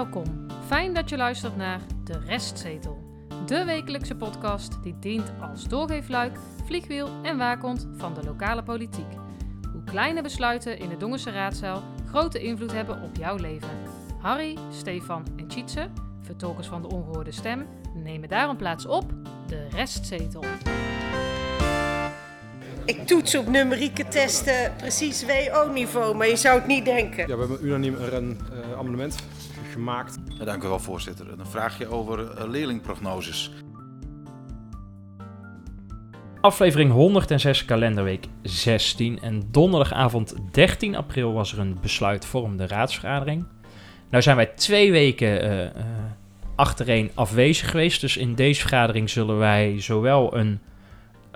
Welkom. Fijn dat je luistert naar De Restzetel. De wekelijkse podcast die dient als doorgeefluik, vliegwiel en waakhond van de lokale politiek. Hoe kleine besluiten in de Dongense raadzaal grote invloed hebben op jouw leven. Harry, Stefan en Tjitse, vertolkers van de ongehoorde stem, nemen daarom plaats op De Restzetel. Ik toets op numerieke testen precies WO-niveau, maar je zou het niet denken. Ja, we hebben unaniem een uh, amendement gemaakt. Ja, dank u wel, voorzitter. Een vraagje over uh, leerlingprognoses. Aflevering 106, kalenderweek 16. En donderdagavond 13 april was er een besluitvormende raadsvergadering. Nou zijn wij twee weken uh, uh, achtereen afwezig geweest. Dus in deze vergadering zullen wij zowel een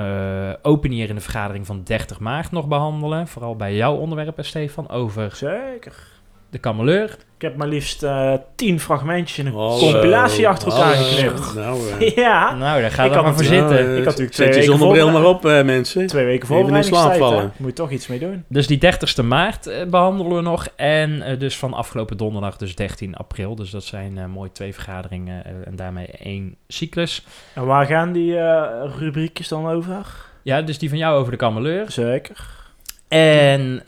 uh, opening de vergadering van 30 maart nog behandelen. Vooral bij jouw onderwerp, Stefan, over... Zeker. De kameleur. Ik heb maar liefst uh, tien fragmentjes in een oh, compilatie achter elkaar geknipt. Nou, uh. ja. Nou, daar gaat er maar voor zitten. Uh, ik had natuurlijk twee weken zonder bril maar op, mensen. Twee weken voor in slaap vallen. Moet je toch iets mee doen. Dus die 30ste maart behandelen we nog. En dus van afgelopen donderdag, dus 13 april. Dus dat zijn mooi twee vergaderingen en daarmee één cyclus. En waar gaan die rubriekjes dan over? Ja, dus die van jou over de kameleur. Zeker. En uh,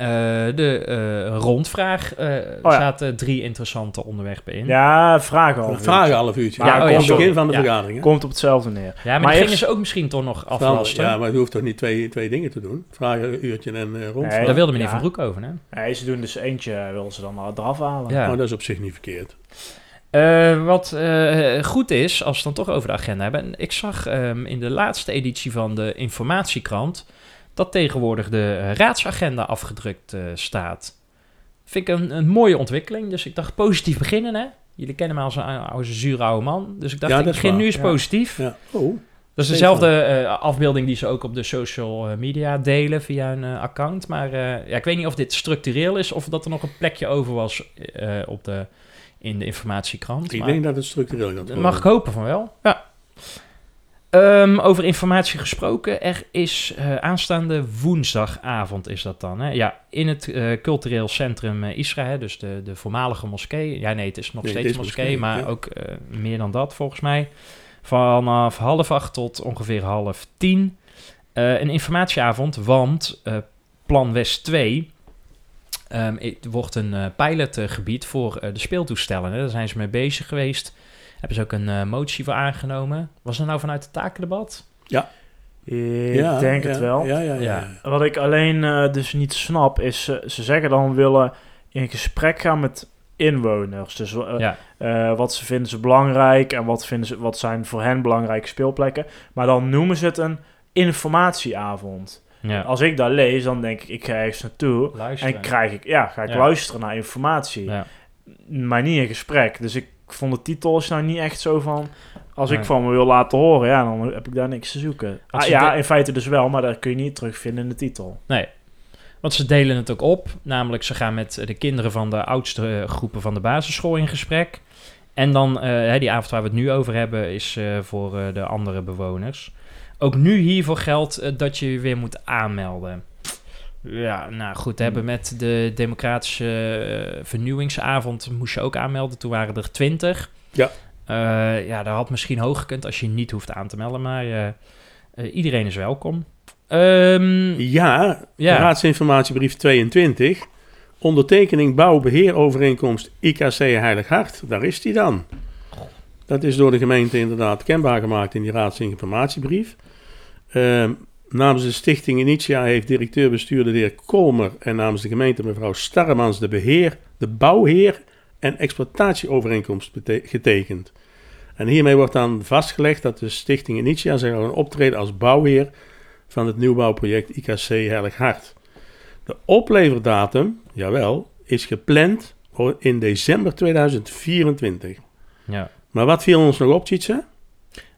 de uh, rondvraag uh, oh, ja. zaten drie interessante onderwerpen in. Ja, vragen al. Vragen half uurtje. Ja, ja, oh, het begin van de ja. vergadering. Komt op hetzelfde neer. Ja, maar, maar die gingen ze ook misschien toch nog aflasten. Ja, maar je hoeft toch niet twee, twee dingen te doen? Vragen, uurtje en uh, rondvraag. Nee, Daar wilde meneer Van Broek over, hè? Nee, ze doen dus eentje, willen ze dan eraf halen. Ja. Maar dat is op zich niet verkeerd. Uh, wat uh, goed is, als we het dan toch over de agenda hebben. Ik zag um, in de laatste editie van de informatiekrant dat tegenwoordig de raadsagenda afgedrukt uh, staat. Vind ik een, een, mooie ontwikkeling. Dus ik dacht positief beginnen, hè? Jullie kennen me als een, als een zure oude man. Dus ik dacht, ja, ik begin nu eens ja. positief. Ja. Oh, dat is dezelfde uh, afbeelding die ze ook op de social eh, media delen via een uh, account. Maar ja, ik weet niet of dit structureel is of dat er nog een plekje over was op de, in de informatiekrant. Ik maar denk dat het structureel is. Mag ik hopen van wel. Ja. Um, over informatie gesproken, er is uh, aanstaande woensdagavond is dat dan. Hè? Ja, in het uh, cultureel centrum uh, Israël, dus de, de voormalige moskee. Ja, nee, het is nog nee, steeds moskee, moskee, maar ja. ook meer dan dat volgens mij. Vanaf half acht tot ongeveer half tien. een informatieavond, want Plan West 2 um, het wordt een pilotgebied voor de speeltoestellen. Hè? Daar zijn ze mee bezig geweest hebben ze ook een uh, motie voor aangenomen. Was dat nou vanuit het takendebat? Ja. Ik ja, denk ja, het wel. Ja, ja, ja. Wat ik alleen uh, dus niet snap is, ze zeggen dan willen in gesprek gaan met inwoners. Dus uh, wat ze vinden ze belangrijk en wat, vinden ze, wat zijn voor hen belangrijke speelplekken. Maar dan noemen ze het een informatieavond. Ja. Als ik dat lees, dan denk ik, ik ga ergens naartoe luisteren. en krijg ik, ja, ga ik luisteren naar informatie. Maar niet in gesprek. Dus ik ik vond de titel is nou niet echt zo van... Als ik van me wil laten horen, ja, dan heb ik daar niks te zoeken. Ah, ja, in feite dus wel, maar dat kun je niet terugvinden in de titel. Nee, want ze delen het ook op. Namelijk, ze gaan met de kinderen van de oudste groepen van de basisschool in gesprek. En dan, uh, die avond waar we het nu over hebben, is uh, voor uh, de andere bewoners. Ook nu hiervoor geldt dat je je weer moet aanmelden. Ja, nou goed, hebben hmm. met de democratische uh, vernieuwingsavond moest je ook aanmelden. Toen waren er twintig. Ja. Uh, ja, dat had misschien hoog gekund als je niet hoeft aan te melden, maar uh, iedereen is welkom. Um, ja, ja, raadsinformatiebrief 22. Ondertekening bouwbeheerovereenkomst IKC Heilig Hart. Daar is die dan. Dat is door de gemeente inderdaad kenbaar gemaakt in die raadsinformatiebrief. Uh, Namens de stichting Initia heeft directeur-bestuurder de heer Kolmer en namens de gemeente mevrouw Starremans de beheer, de bouwheer en exploitatieovereenkomst getekend. En hiermee wordt dan vastgelegd dat de stichting Initia zich gaan optreden als bouwheer van het nieuwbouwproject IKC Heilig Hart. De opleverdatum, jawel, is gepland in december 2024. Ja. Maar wat viel ons nog op, Tjitse?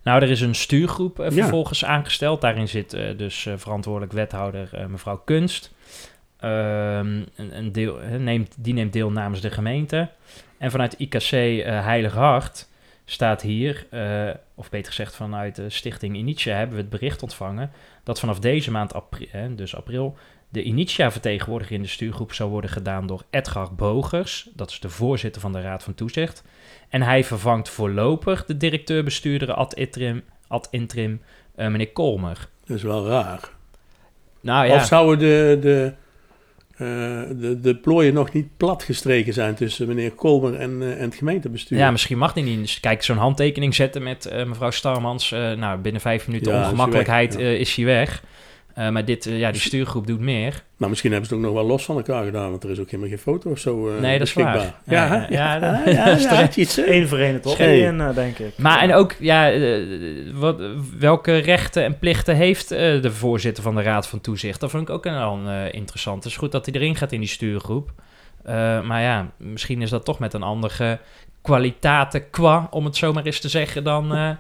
Nou, er is een stuurgroep uh, vervolgens aangesteld. Daarin zit uh, dus uh, verantwoordelijk wethouder mevrouw Kunst. Ehm, een, deel, neemt, die neemt deel namens de gemeente. En vanuit IKC Heilig Hart staat hier, of beter gezegd vanuit de stichting Initia hebben we het bericht ontvangen dat vanaf deze maand, april, dus april, de Initia-vertegenwoordiger in de stuurgroep zou worden gedaan door Edgar Bogers. Dat is de voorzitter van de Raad van Toezicht. En hij vervangt voorlopig de directeur-bestuurder ad interim, ad interim uh, meneer Kolmer. Dat is wel raar. Nou, ja. Of zouden de, de, uh, de, de plooien nog niet platgestreken zijn tussen meneer Kolmer en, uh, en het gemeentebestuur? Ja, misschien mag die niet. Dus kijk, zo'n handtekening zetten met mevrouw Starmans. nou, binnen vijf minuten Ja, ongemakkelijkheid is hij weg, is hij weg. Uh, maar dit, uh, ja, die stuurgroep doet meer. Nou, misschien hebben ze het ook nog wel los van elkaar gedaan, want er is ook helemaal geen foto of zo uh, Nee, dat is waar. Ja, Ja, ja, ja, ja, ja, iets? Eén voor één toch? Eén, eh, denk ik. Maar en ook, ja, eh, wat, welke rechten en plichten heeft eh, de voorzitter van de Raad van Toezicht? Dat vond ik ook wel eh, interessant. Het is goed dat hij erin gaat in die stuurgroep. Eh, maar ja, misschien is dat toch met een andere kwaliteiten qua, om het zo maar eens te zeggen, dan,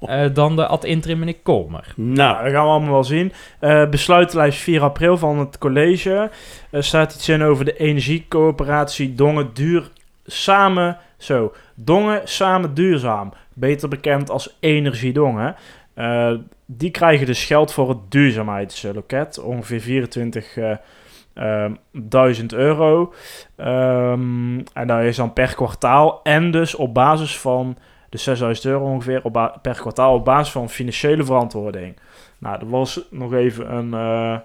eh, dan de ad interim meneer Kolmer. Nou, dat gaan we allemaal wel zien. Eh besluitenlijst 4 april van het college. Er staat iets in over de energiecoöperatie Dongen Duur Samen. Zo, Dongen Samen Duurzaam. Beter bekend als Energiedongen. Eh die krijgen dus geld voor het duurzaamheidsloket. Ongeveer 24 eh, ehm, 1000 euro. Ehm, en dat is dan per kwartaal. En dus op basis van de 6000 euro ongeveer op per kwartaal op basis van financiële verantwoording. Nou, er was nog even een eh,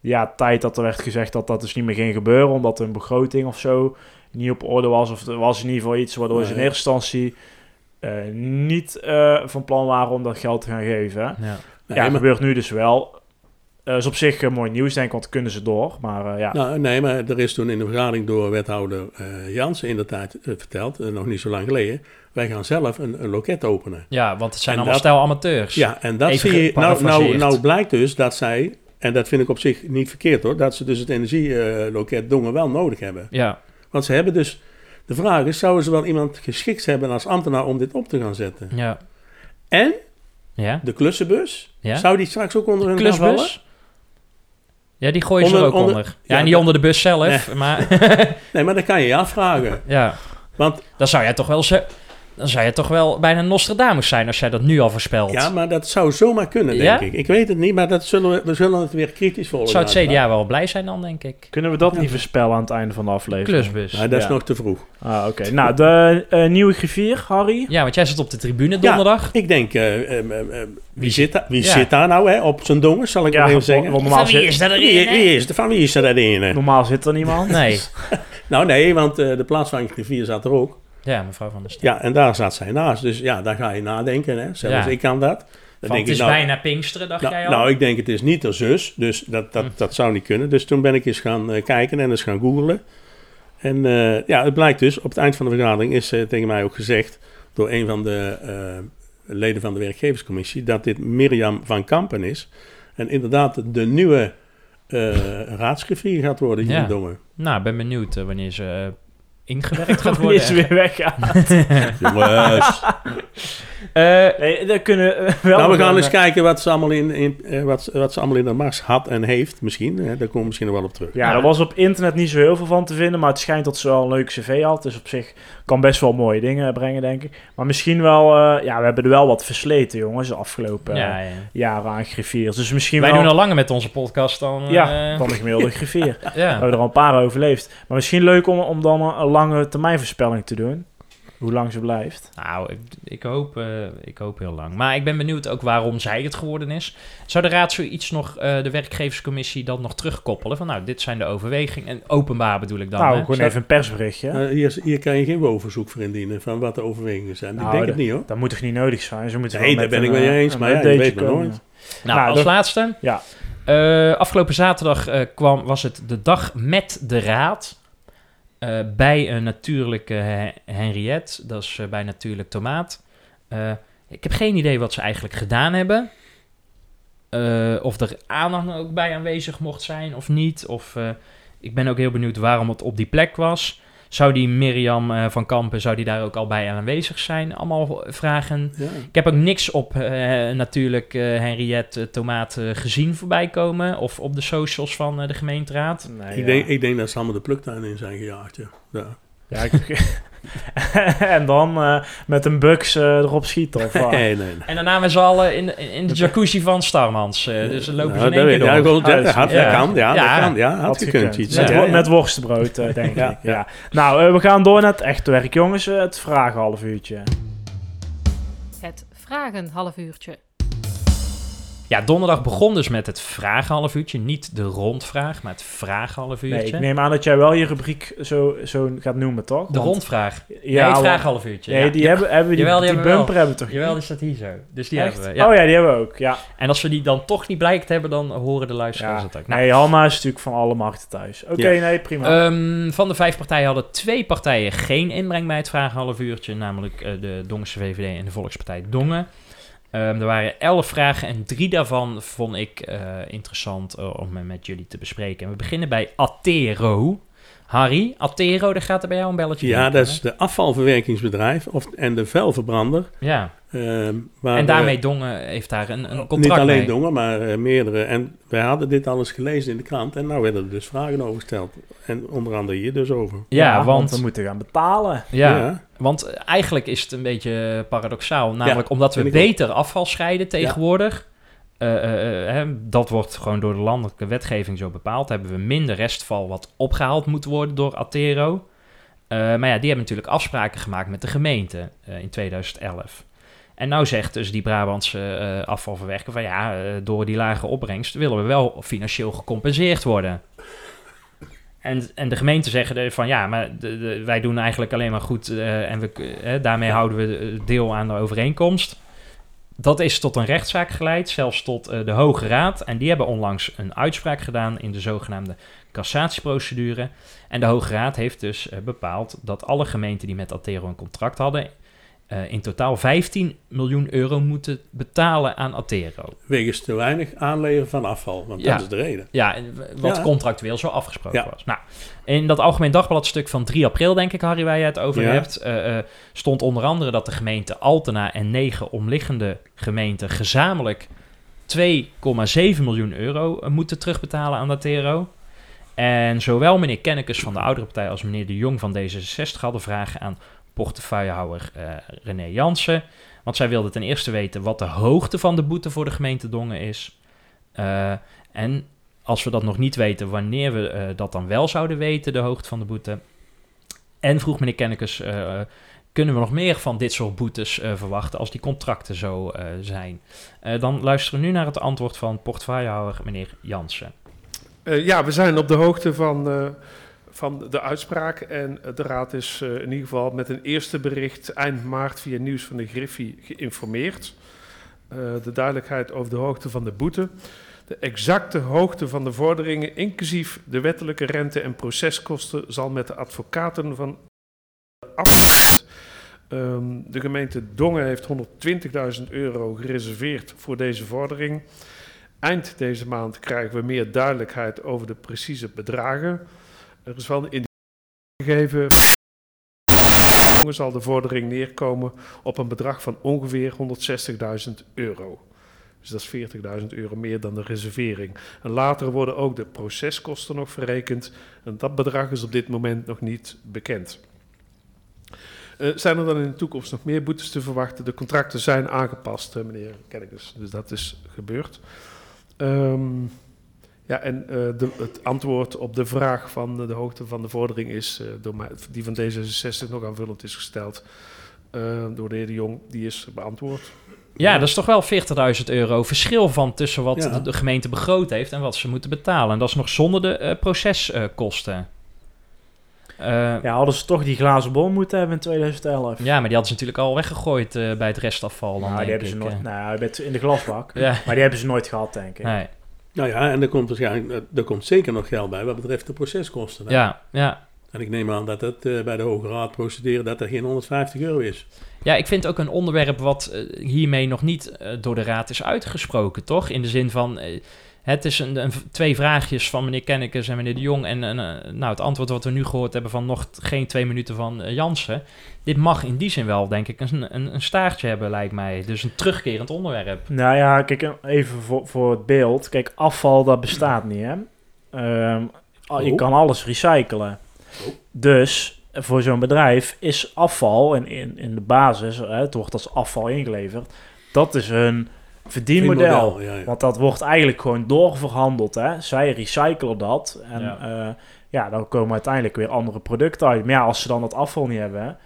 ja, tijd dat er werd gezegd dat dat dus niet meer ging gebeuren, omdat een begroting of zo niet op orde was. Of er was in ieder geval iets waardoor ze in eerste instantie eh, niet eh, van plan waren om dat geld te gaan geven. Ja. ja, maar- gebeurt nu dus wel. Dat is op zich eh, mooi nieuws, denk ik, want kunnen ze door. Maar eh, ja, Nou, nee, maar er is toen in de vergadering door wethouder eh Jansen in de tijd eh, verteld, eh, nog niet zo lang geleden, wij gaan zelf een, een loket openen. ja, want het zijn En allemaal dat- stel amateurs. Ja, en dat Even zie je, nou, nou, nou blijkt dus dat zij, en dat vind ik op zich niet verkeerd hoor, dat ze dus het energieloket Dongen wel nodig hebben. Ja, Want ze hebben dus, de vraag is, zouden ze wel iemand geschikt hebben als ambtenaar om dit op te gaan zetten? ja, En ja. de klussenbus, Ja? zou die straks ook onder hun gaan vallen? Ja, die gooien ze Onder- er ook onder. onder- Ja, ja, niet onder de bus zelf, maar Nee, maar dat kan je je afvragen. ja. Want Dan zou jij toch wel ze- dan zou je toch wel bijna Nostradamus zijn als jij dat nu al voorspelt. Ja, maar dat zou zomaar kunnen, denk Ja? ik. Ik weet het niet, maar dat zullen we, we zullen het weer kritisch volgen. zou het. CDA wel blij zijn dan, denk ik. kunnen we dat Ja. niet voorspellen aan het einde van de aflevering? Klusbus. Nou, dat is Ja. nog te vroeg. Ah, oké. Nou, de eh, nieuwe griffier, Harry. Ja, want jij zit op de tribune donderdag. Ik denk, eh, eh, wie, zit, daar, wie Ja. zit daar nou hè, op zijn dongen, zal ik Ja, maar even zeggen? want normaal zit, dat Wie, wie is er? Van wie is er erin? normaal zit er niemand. Nee. Nou nee, want eh, de plaatsvervanging rivier zat er ook. Ja, mevrouw van der Steen. Ja, en daar zat zij naast. Dus ja, daar ga je nadenken. Hè. Zelfs Ja. ik kan dat. Dan denk het ik, is nou, bijna Pinksteren, dacht nou, jij al? nou, ik denk het is niet de zus. Dus dat, dat, Hm. dat zou niet kunnen. Dus toen ben ik eens gaan eh, kijken en eens gaan googlen. En eh, ja, het blijkt dus, op het eind van de vergadering is eh, tegen mij ook gezegd... door een van de leden van de werkgeverscommissie... dat dit Mirjam van Kampen is. En inderdaad de nieuwe raadsgriffier gaat worden hier Ja. Nou, ik ben benieuwd wanneer ze ingewerkt gaat worden. ze weer weggaan. Jongens. Eh, Nee, kunnen eh, wel. nou, we gaan een, eens eh, kijken wat ze allemaal in, in, eh, wat, wat ze allemaal in de mars had en heeft. Misschien, hè, daar komen we misschien nog wel op terug. Ja, er was op internet niet zo heel veel van te vinden, maar het schijnt dat ze wel een leuk cv had. Dus op zich kan best wel mooie dingen brengen, denk ik. Maar misschien wel, eh, ja, we hebben er wel wat versleten, jongens, de afgelopen eh, ja, ja. jaren aan griffiers. Dus misschien Wij wel... doen al langer met onze podcast dan... ja, eh, van de gemiddelde griffier. We hebben er al een paar overleefd. Maar misschien leuk om, om dan een, een lange termijn voorspelling te doen. Hoe lang ze blijft. Nou, ik, ik, hoop, eh, ik hoop heel lang. Maar ik ben benieuwd ook waarom zij het geworden is. Zou de raad zoiets nog, eh, de werkgeverscommissie, dat nog terugkoppelen? Van nou, dit zijn de overwegingen. En openbaar bedoel ik dan. nou, hè? gewoon Zou- even een persberichtje. Eh, hier, hier kan je geen woonverzoek voor indienen van wat de overwegingen zijn. Nou, ik denk de- het niet hoor. Dat moet toch niet nodig zijn? Ze moeten Nee, daar ben ik een, eh, eens, een maar ja, je updateje weet nooit. Nou, Nou, als laatste. Ja. Eh, afgelopen zaterdag eh, kwam, was het de dag met de raad. Eh, bij een natuurlijke He- Henriette. Dat is eh, bij natuurlijk tomaat. Eh, ik heb geen idee wat ze eigenlijk gedaan hebben. Of er aandacht ook bij aanwezig mocht zijn of niet. Of, ik ben ook heel benieuwd waarom het op die plek was. Zou die Mirjam eh, van Kampen, zou die daar ook al bij aanwezig zijn? Allemaal vragen Ja. ik heb ook niks op eh, natuurlijk eh, Henriette Tomaat gezien voorbij komen. Of op de socials van eh, de gemeenteraad. Nee, Ik, ja. denk, ik denk dat ze allemaal de pluktuin in zijn gejaagd. Ja. Ja. Ja, en dan uh, met een buks uh, erop schieten. Of, nee, nee, nee, En daarna met z'n allen in, in de jacuzzi van Starmans. Uh, dus dan lopen nou, ze in één keer ja, door. Ja, dat had, ja. kan. Ja, ja, dat kan. Ja, had, had gekund. Iets. Met, ja, met worstenbrood, denk ik. Ja. Nou, we gaan door naar het echte werk. Jongens, het vragen half uurtje. Het vragen half uurtje. Ja, donderdag begon dus met het vragenhalf uurtje. Niet de rondvraag, maar het vragenhalf uurtje. Nee, ik neem aan dat jij wel je rubriek zo, zo gaat noemen, toch? De rondvraag. Ja, nee, het vragenhalf uurtje. Nee, die, hebben, hebben die, Jawel, die, die bumper hebben we toch Jawel, die staat hier zo. Dus die Echt? hebben we. Ja. Oh ja, die hebben we ook, ja. En als we die dan toch niet blijkt hebben, dan horen de luisteraars het ook. Nou, nee, Hanna is natuurlijk van alle machten thuis. Oké, okay, nee, prima. Um, van de vijf partijen hadden twee partijen geen inbreng bij het vragenhalf uurtje. Namelijk uh, de Dongense VVD en de Volkspartij Dongen. Um, er waren elf vragen en drie daarvan vond ik uh, interessant uh, om met jullie te bespreken. En we beginnen bij Atero. Harry, Atero, daar gaat er bij jou een belletje Ja, dat is de afvalverwerkingsbedrijf of, en de vuilverbrander. Ja. Uh, waar, en daarmee Dongen heeft daar een, een contract Niet alleen mee. Dongen, maar uh, meerdere. En wij hadden dit alles gelezen in de krant en nou werden er dus vragen over gesteld. En onder andere hier dus over. Ja, ja want, want, we moeten gaan betalen. Ja, ja, want eigenlijk is het een beetje paradoxaal. Namelijk ja, omdat we beter ook. afval scheiden tegenwoordig. Uh, hè, dat wordt gewoon door de landelijke wetgeving zo bepaald. Hebben we minder restval wat opgehaald moet worden door Atero. maar ja, die hebben natuurlijk afspraken gemaakt met de gemeente in 2011. En nou zegt dus die Brabantse afvalverwerker van ja, door die lage opbrengst willen we wel financieel gecompenseerd worden. En, en de gemeente zeggen van ja, maar de, de, wij doen eigenlijk alleen maar goed uh, en we, daarmee houden we deel aan de overeenkomst. Dat is tot een rechtszaak geleid, zelfs tot de Hoge Raad. En die hebben onlangs een uitspraak gedaan in de zogenaamde cassatieprocedure. En de Hoge Raad heeft dus bepaald dat alle gemeenten die met Atero een contract hadden, in totaal 15 miljoen euro moeten betalen aan Atero. Wegens te weinig aanleveren van afval, want ja. dat is de reden. Ja, wat ja. contractueel zo afgesproken ja. was. Nou, in dat Algemeen Dagbladstuk van 3 april, denk ik, Harry, waar je het over hebt, uh, uh, stond onder andere dat de gemeente Altena en negen omliggende gemeenten gezamenlijk 2,7 miljoen euro moeten terugbetalen aan Atero. En zowel meneer Kennekes van de oudere partij als meneer De Jong van D66 hadden vragen aan portefeuillehouder uh, René Jansen. Want zij wilde ten eerste weten wat de hoogte van de boete voor de gemeente Dongen is. Uh, en als we dat nog niet weten, wanneer we uh, dat dan wel zouden weten, de hoogte van de boete. En vroeg meneer Kennekes, kunnen we nog meer van dit soort boetes verwachten als die contracten zo zijn? dan luisteren we nu naar het antwoord van portefeuillehouder meneer Jansen. ja, we zijn op de hoogte van van de uitspraak. En de Raad is uh, in ieder geval met een eerste bericht eind maart via nieuws van de Griffie geïnformeerd. Uh, de duidelijkheid over de hoogte van de boete. De exacte hoogte van de vorderingen, inclusief de wettelijke rente en proceskosten, zal met de advocaten van. Um, de gemeente Dongen heeft 120.000 euro gereserveerd voor deze vordering. Eind deze maand krijgen we meer duidelijkheid over de precieze bedragen. Er is wel een gegeven. zal de vordering neerkomen op een bedrag van ongeveer 160.000 euro. Dus dat is 40.000 euro meer dan de reservering. En later worden ook de proceskosten nog verrekend. En dat bedrag is op dit moment nog niet bekend. Uh, zijn er dan in de toekomst nog meer boetes te verwachten? De contracten zijn aangepast, uh, meneer Kerkers. Dus dat is gebeurd. Um, ja, en uh, de, het antwoord op de vraag van de hoogte van de vordering is, uh, door mij, die van D66 nog aanvullend is gesteld uh, door de heer De Jong, die is beantwoord. Ja, dat is toch wel 40.000 euro verschil van tussen wat ja. de, de, gemeente begroot heeft en wat ze moeten betalen. En dat is nog zonder de proceskosten. ja, hadden ze toch die glazen bom moeten hebben in 2011. Ja, maar die hadden ze natuurlijk al weggegooid bij het restafval. Dan, nou, die hebben ik. ze nooit, nou, in de glasbak. ja. Maar die hebben ze nooit gehad, denk ik. Nee. Nou ja, en er komt, waarschijnlijk, er komt zeker nog geld bij wat betreft de proceskosten. Hè? Ja, ja. En ik neem aan dat het uh, bij de Hoge Raad procederen dat er geen 150 euro is. Ja, ik vind ook een onderwerp wat uh, hiermee nog niet uh, door de Raad is uitgesproken, toch? In de zin van, het is een, een, twee vraagjes van meneer Kennekes en meneer De Jong. En nou, het antwoord wat we nu gehoord hebben van nog geen twee minuten van Jansen. Dit mag in die zin wel, denk ik, een, een, een staartje hebben, lijkt mij. Dus een terugkerend onderwerp. Nou ja, kijk, even voor, voor het beeld. Kijk, afval, dat bestaat niet, hè. Um, oh. Je kan alles recyclen. Oh. Dus voor zo'n bedrijf is afval, en in, in de basis, hè, het wordt als afval ingeleverd, dat is hun verdienmodel. Ja, ja. Want dat wordt eigenlijk gewoon doorverhandeld. Hè? Zij recyclen dat. En Ja. ja. ja, dan komen uiteindelijk weer andere producten uit. Maar ja, als ze dan dat afval niet hebben,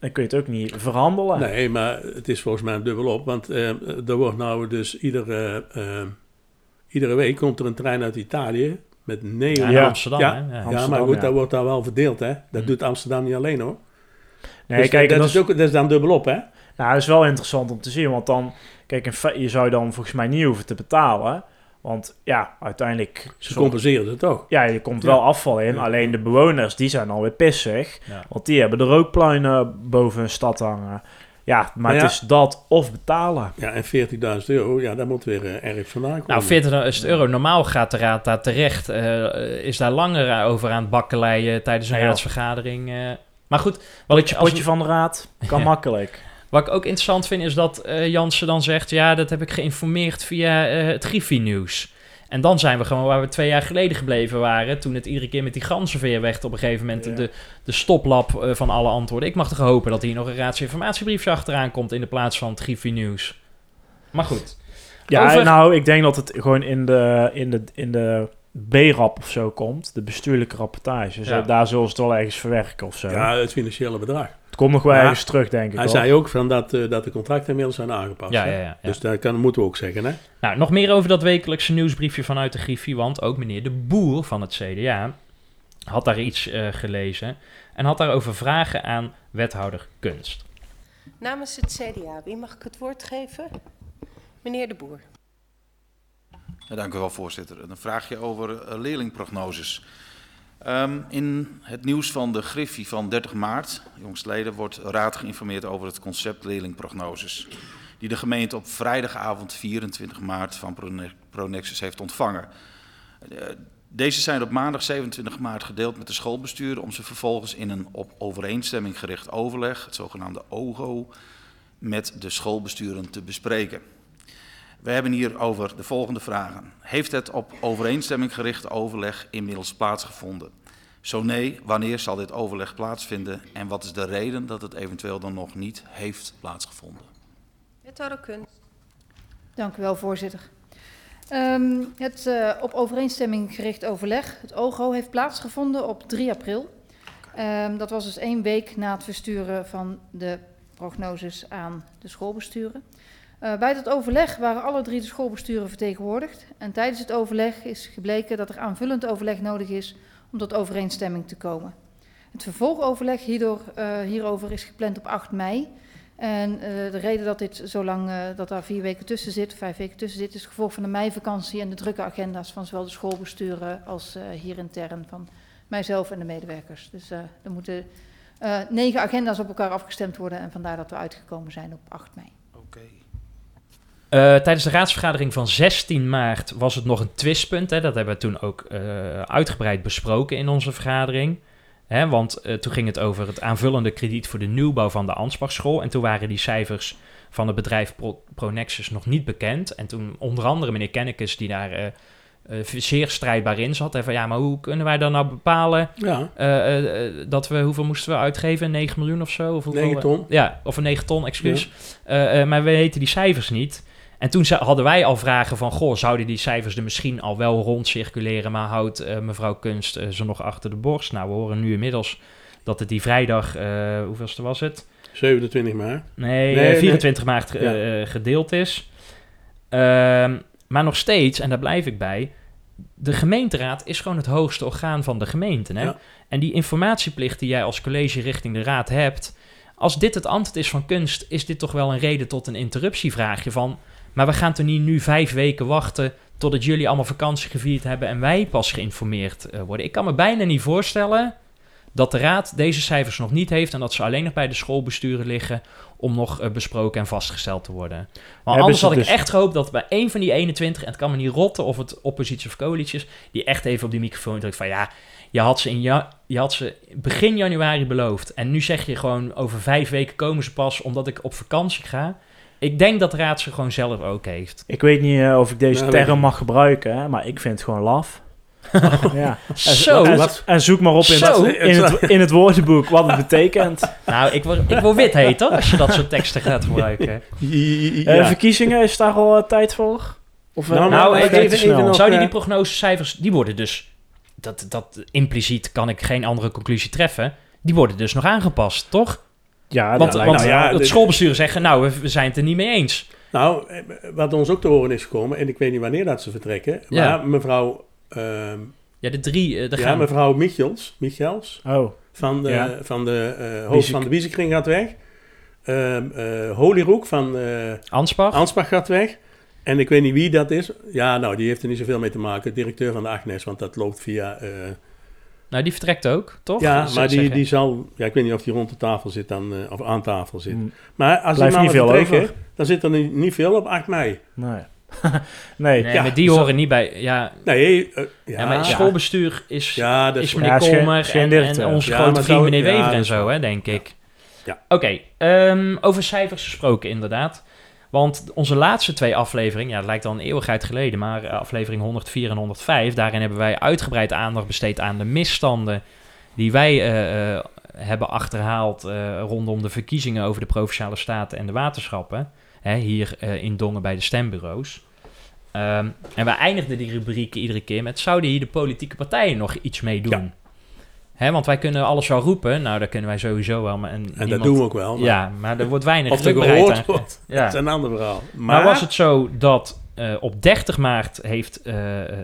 dan kun je het ook niet verhandelen. Nee, maar het is volgens mij dubbelop. Want eh, er wordt nou dus iedere, eh, iedere week komt er een trein uit Italië met negen... Ja, Ja. Amsterdam, Ja. hè? Ja. Amsterdam, maar goed, ja. dat wordt daar wel verdeeld, hè. Dat Hm. doet Amsterdam niet alleen, hoor. nee, Dus kijk, dat, is, ook, dat is dan dubbelop, hè. nou, dat is wel interessant om te zien. Want dan, kijk, in fe- je zou dan volgens mij niet hoeven te betalen. Want ja, uiteindelijk... Ze compenseren het toch. Ja, je komt Ja. wel afval in. Ja. Alleen de bewoners, die zijn alweer pissig. Ja. Want die hebben de rookpluinen boven hun stad hangen. Ja, maar het is dat of betalen. Ja, en 40.000 euro, ja, daar moet weer eh, erg vandaan komen. Nou, 40 euro. Normaal gaat de raad daar terecht. eh, is daar langer over aan het bakkeleien tijdens een raadsvergadering. eh. Maar goed, wat Potje, potje van de raad, kan Ja. makkelijk. Wat ik ook interessant vind, is dat eh Jansen dan zegt... ja, dat heb ik geïnformeerd via eh, het Griffie-nieuws. En dan zijn we gewoon waar we twee jaar geleden gebleven waren... toen het iedere keer met die ganzenveer werd op een gegeven moment... Ja. de, de stoplap eh, van alle antwoorden. Ik mag toch hopen dat hier nog een raadsinformatiebriefje achteraan komt... in de plaats van het Griffie-nieuws. Maar goed. Ja, Over- nou, ik denk dat het gewoon in de, in de, in de B-rap of zo komt. De bestuurlijke rapportage. Dus Ja. daar zullen ze het wel ergens verwerken of zo. Ja, het financiële bedrag. Komt nog wel Ja. ergens terug, denk ik. Hij hoor. zei ook van dat, eh, dat de contracten inmiddels zijn aangepast. Ja, hè. ja, ja, ja. Dus dat kan, moeten we ook zeggen, hè. Nou, nog meer over dat wekelijkse nieuwsbriefje vanuit de Griffie, want ook meneer De Boer van het CDA had daar iets eh, gelezen en had daarover vragen aan wethouder Kunst. Namens het CDA, wie mag ik het woord geven? Meneer De Boer. Ja, dank u wel, voorzitter. Een vraagje over eh, leerlingprognoses. Ehm, in het nieuws van de Griffie van 30 maart, jongstleden, wordt raad geïnformeerd over het concept leerlingprognoses. Die de gemeente op vrijdagavond 24 maart van Prone- Pronexus heeft ontvangen. Eh, Deze zijn op maandag 27 maart gedeeld met de schoolbesturen om ze vervolgens in een op overeenstemming gericht overleg, het zogenaamde OGO, met de schoolbesturen te bespreken. We hebben hier over de volgende vragen. Heeft het op overeenstemming gericht overleg inmiddels plaatsgevonden? Zo nee, wanneer zal dit overleg plaatsvinden en wat is de reden dat het eventueel dan nog niet heeft plaatsgevonden? Wethouder Kunst. Dank u wel, voorzitter. Ehm, het eh, op overeenstemming gericht overleg, het OGO, heeft plaatsgevonden op 3 april. Ehm, dat was dus één week na het versturen van de prognoses aan de schoolbesturen. Eh, bij dat overleg waren alle drie de schoolbesturen vertegenwoordigd. En tijdens het overleg is gebleken dat er aanvullend overleg nodig is om tot overeenstemming te komen. Het vervolgoverleg hierdoor, eh, hierover is gepland op 8 mei. En uh, de reden dat dit zo lang, uh, dat daar vier weken tussen zit, vijf weken tussen zit, is het gevolg van de meivakantie en de drukke agenda's van zowel de schoolbesturen als hier intern van mijzelf en de medewerkers. Dus er moeten negen agenda's op elkaar afgestemd worden en vandaar dat we uitgekomen zijn op 8 mei. Oké. Uh, tijdens de raadsvergadering van 16 maart was het nog een twistpunt. Hè? Dat hebben we toen ook uh, uitgebreid besproken in onze vergadering. Hè? Want uh, toen ging het over het aanvullende krediet voor de nieuwbouw van de Ansbachschool. En toen waren die cijfers van het bedrijf Pro Pronexus nog niet bekend. En toen onder andere meneer Kennekes, die daar zeer strijdbaar in zat. Hè? Van ja, maar hoe kunnen wij dan nou bepalen ja. dat we, hoeveel moesten we uitgeven? 9 miljoen of zo? Of 9 ton. Ja, of een 9 ton, excuus. Ja. maar we weten die cijfers niet. En toen hadden wij al vragen van, goh, zouden die cijfers er misschien al wel rond circuleren, maar houdt uh, mevrouw Kunst uh, ze nog achter de borst? Nou, we horen nu inmiddels dat het die vrijdag, uh, hoeveelste was het? 27 maart. Nee, nee 24 nee. maart ja. gedeeld is. maar nog steeds, en daar blijf ik bij, de gemeenteraad is gewoon het hoogste orgaan van de gemeente. Hè? Ja. En die informatieplicht die jij als college richting de raad hebt, als dit het antwoord is van kunst, is dit toch wel een reden tot een interruptievraagje van... Maar we gaan toch niet nu vijf weken wachten totdat jullie allemaal vakantie gevierd hebben en wij pas geïnformeerd uh, worden. Ik kan me bijna niet voorstellen dat de raad deze cijfers nog niet heeft en dat ze alleen nog bij de schoolbesturen liggen om nog uh, besproken en vastgesteld te worden. Maar anders had ik dus... echt gehoopt dat bij één van die 21, en het kan me niet rotten of het oppositie of coalitie is, die echt even op die microfoon drukt van ja, je had ze in ja, je had ze begin januari beloofd en nu zeg je gewoon over vijf weken komen ze pas omdat ik op vakantie ga. Ik denk dat de raad ze gewoon zelf ook heeft. Ik weet niet uh, of ik deze nou, term mag gebruiken, hè, maar ik vind het gewoon laf. ja. En, Zo. en, en zoek maar op in, Zo. het, in, het, in het woordenboek wat het betekent. Nou, ik wil, ik wil wit heten als je dat soort teksten gaat gebruiken. Eh, verkiezingen, is daar al eh, tijd voor? Of, eh, Nou, Nou, even- even, even, nog, Zouden eh, die prognosecijfers, die worden dus, dat, dat impliciet kan ik geen andere conclusie treffen, die worden dus nog aangepast, toch? Ja, Want, nou ja, het schoolbestuur zeggen, nou, we, we zijn het er niet mee eens. Nou, eh, wat ons ook te horen is gekomen, en ik weet niet wanneer dat ze vertrekken, Ja. maar mevrouw, ehm, Ja, de drie, eh, de ja, gaan... mevrouw Michels, Michels Oh, van de, Ja. van de eh, hoofd van de Wiezekring gaat weg. Ehm eh, Holyroek van eh Ansbach? Ansbach gaat weg. En ik weet niet wie dat is. Ja, nou, die heeft er niet zoveel mee te maken. Directeur van de Agnes, want dat loopt via... eh, nou, die vertrekt ook, toch? ja, maar die, zeggen. die zal... Ja, ik weet niet of die rond de tafel zit dan, eh, of aan tafel zit. mm, Maar als Blijft die niet veel over. dan zit er niet, niet veel op 8 mei. nee. nee. Nee, ja, maar die zo- horen niet bij... Ja, Nee, eh, ja, ja, maar schoolbestuur is, Ja, dat is is meneer geen- Kolmer geen en, onze Ja, grote vriend meneer ja, Wever en zo, hè, denk ik. Ja. Oké, ehm, over cijfers gesproken inderdaad. Want onze laatste twee afleveringen, ja, het lijkt al een eeuwigheid geleden, maar eh, aflevering 104 en 105, daarin hebben wij uitgebreid aandacht besteed aan de misstanden die wij eh, eh, hebben achterhaald rondom de verkiezingen over de Provinciale Staten en de waterschappen. Hè, hier in Dongen bij de stembureaus. Ehm, en we eindigden die rubrieken iedere keer met: zouden hier de politieke partijen nog iets mee doen? Hè, want wij kunnen alles wel roepen. Nou, dat kunnen wij sowieso wel. Maar, en En niemand- dat doen we ook wel. maar Ja, maar er wordt weinig Of er gehoord wordt, Ja. dat is een ander verhaal. Maar Maar, was het zo dat eh, op 30 maart heeft eh,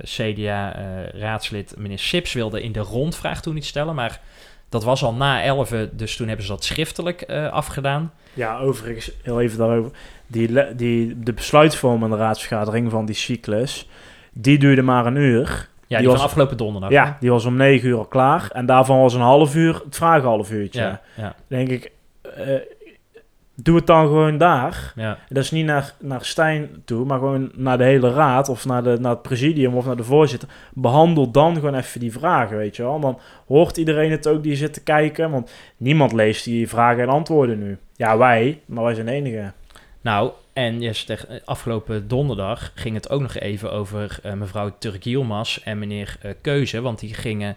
CDA-raadslid meneer Sips wilde in de rondvraag toen iets stellen, maar dat was al na 11, dus toen hebben ze dat schriftelijk eh, afgedaan. Ja, overigens, heel even daarover. Die, die, de besluitvormende raadsvergadering van die cyclus, die duurde maar een uur. Ja, die, Die van was- afgelopen donderdag. Ja, die was om negen uur al klaar. En daarvan was een half uur het vragenhalf uurtje. ja, ja, denk ik, eh, doe het dan gewoon daar. ja. Dat is niet naar, naar Stijn toe, maar gewoon naar de hele raad of naar, de, naar het presidium of naar de voorzitter. Behandel dan gewoon even die vragen, weet je wel. Dan hoort iedereen het ook die zit te kijken, want niemand leest die vragen en antwoorden nu. Ja, wij, maar wij zijn de enige. Nou, en je zegt, afgelopen donderdag ging het ook nog even over eh, mevrouw Turk Yilmaz en meneer eh, Keuze, want die gingen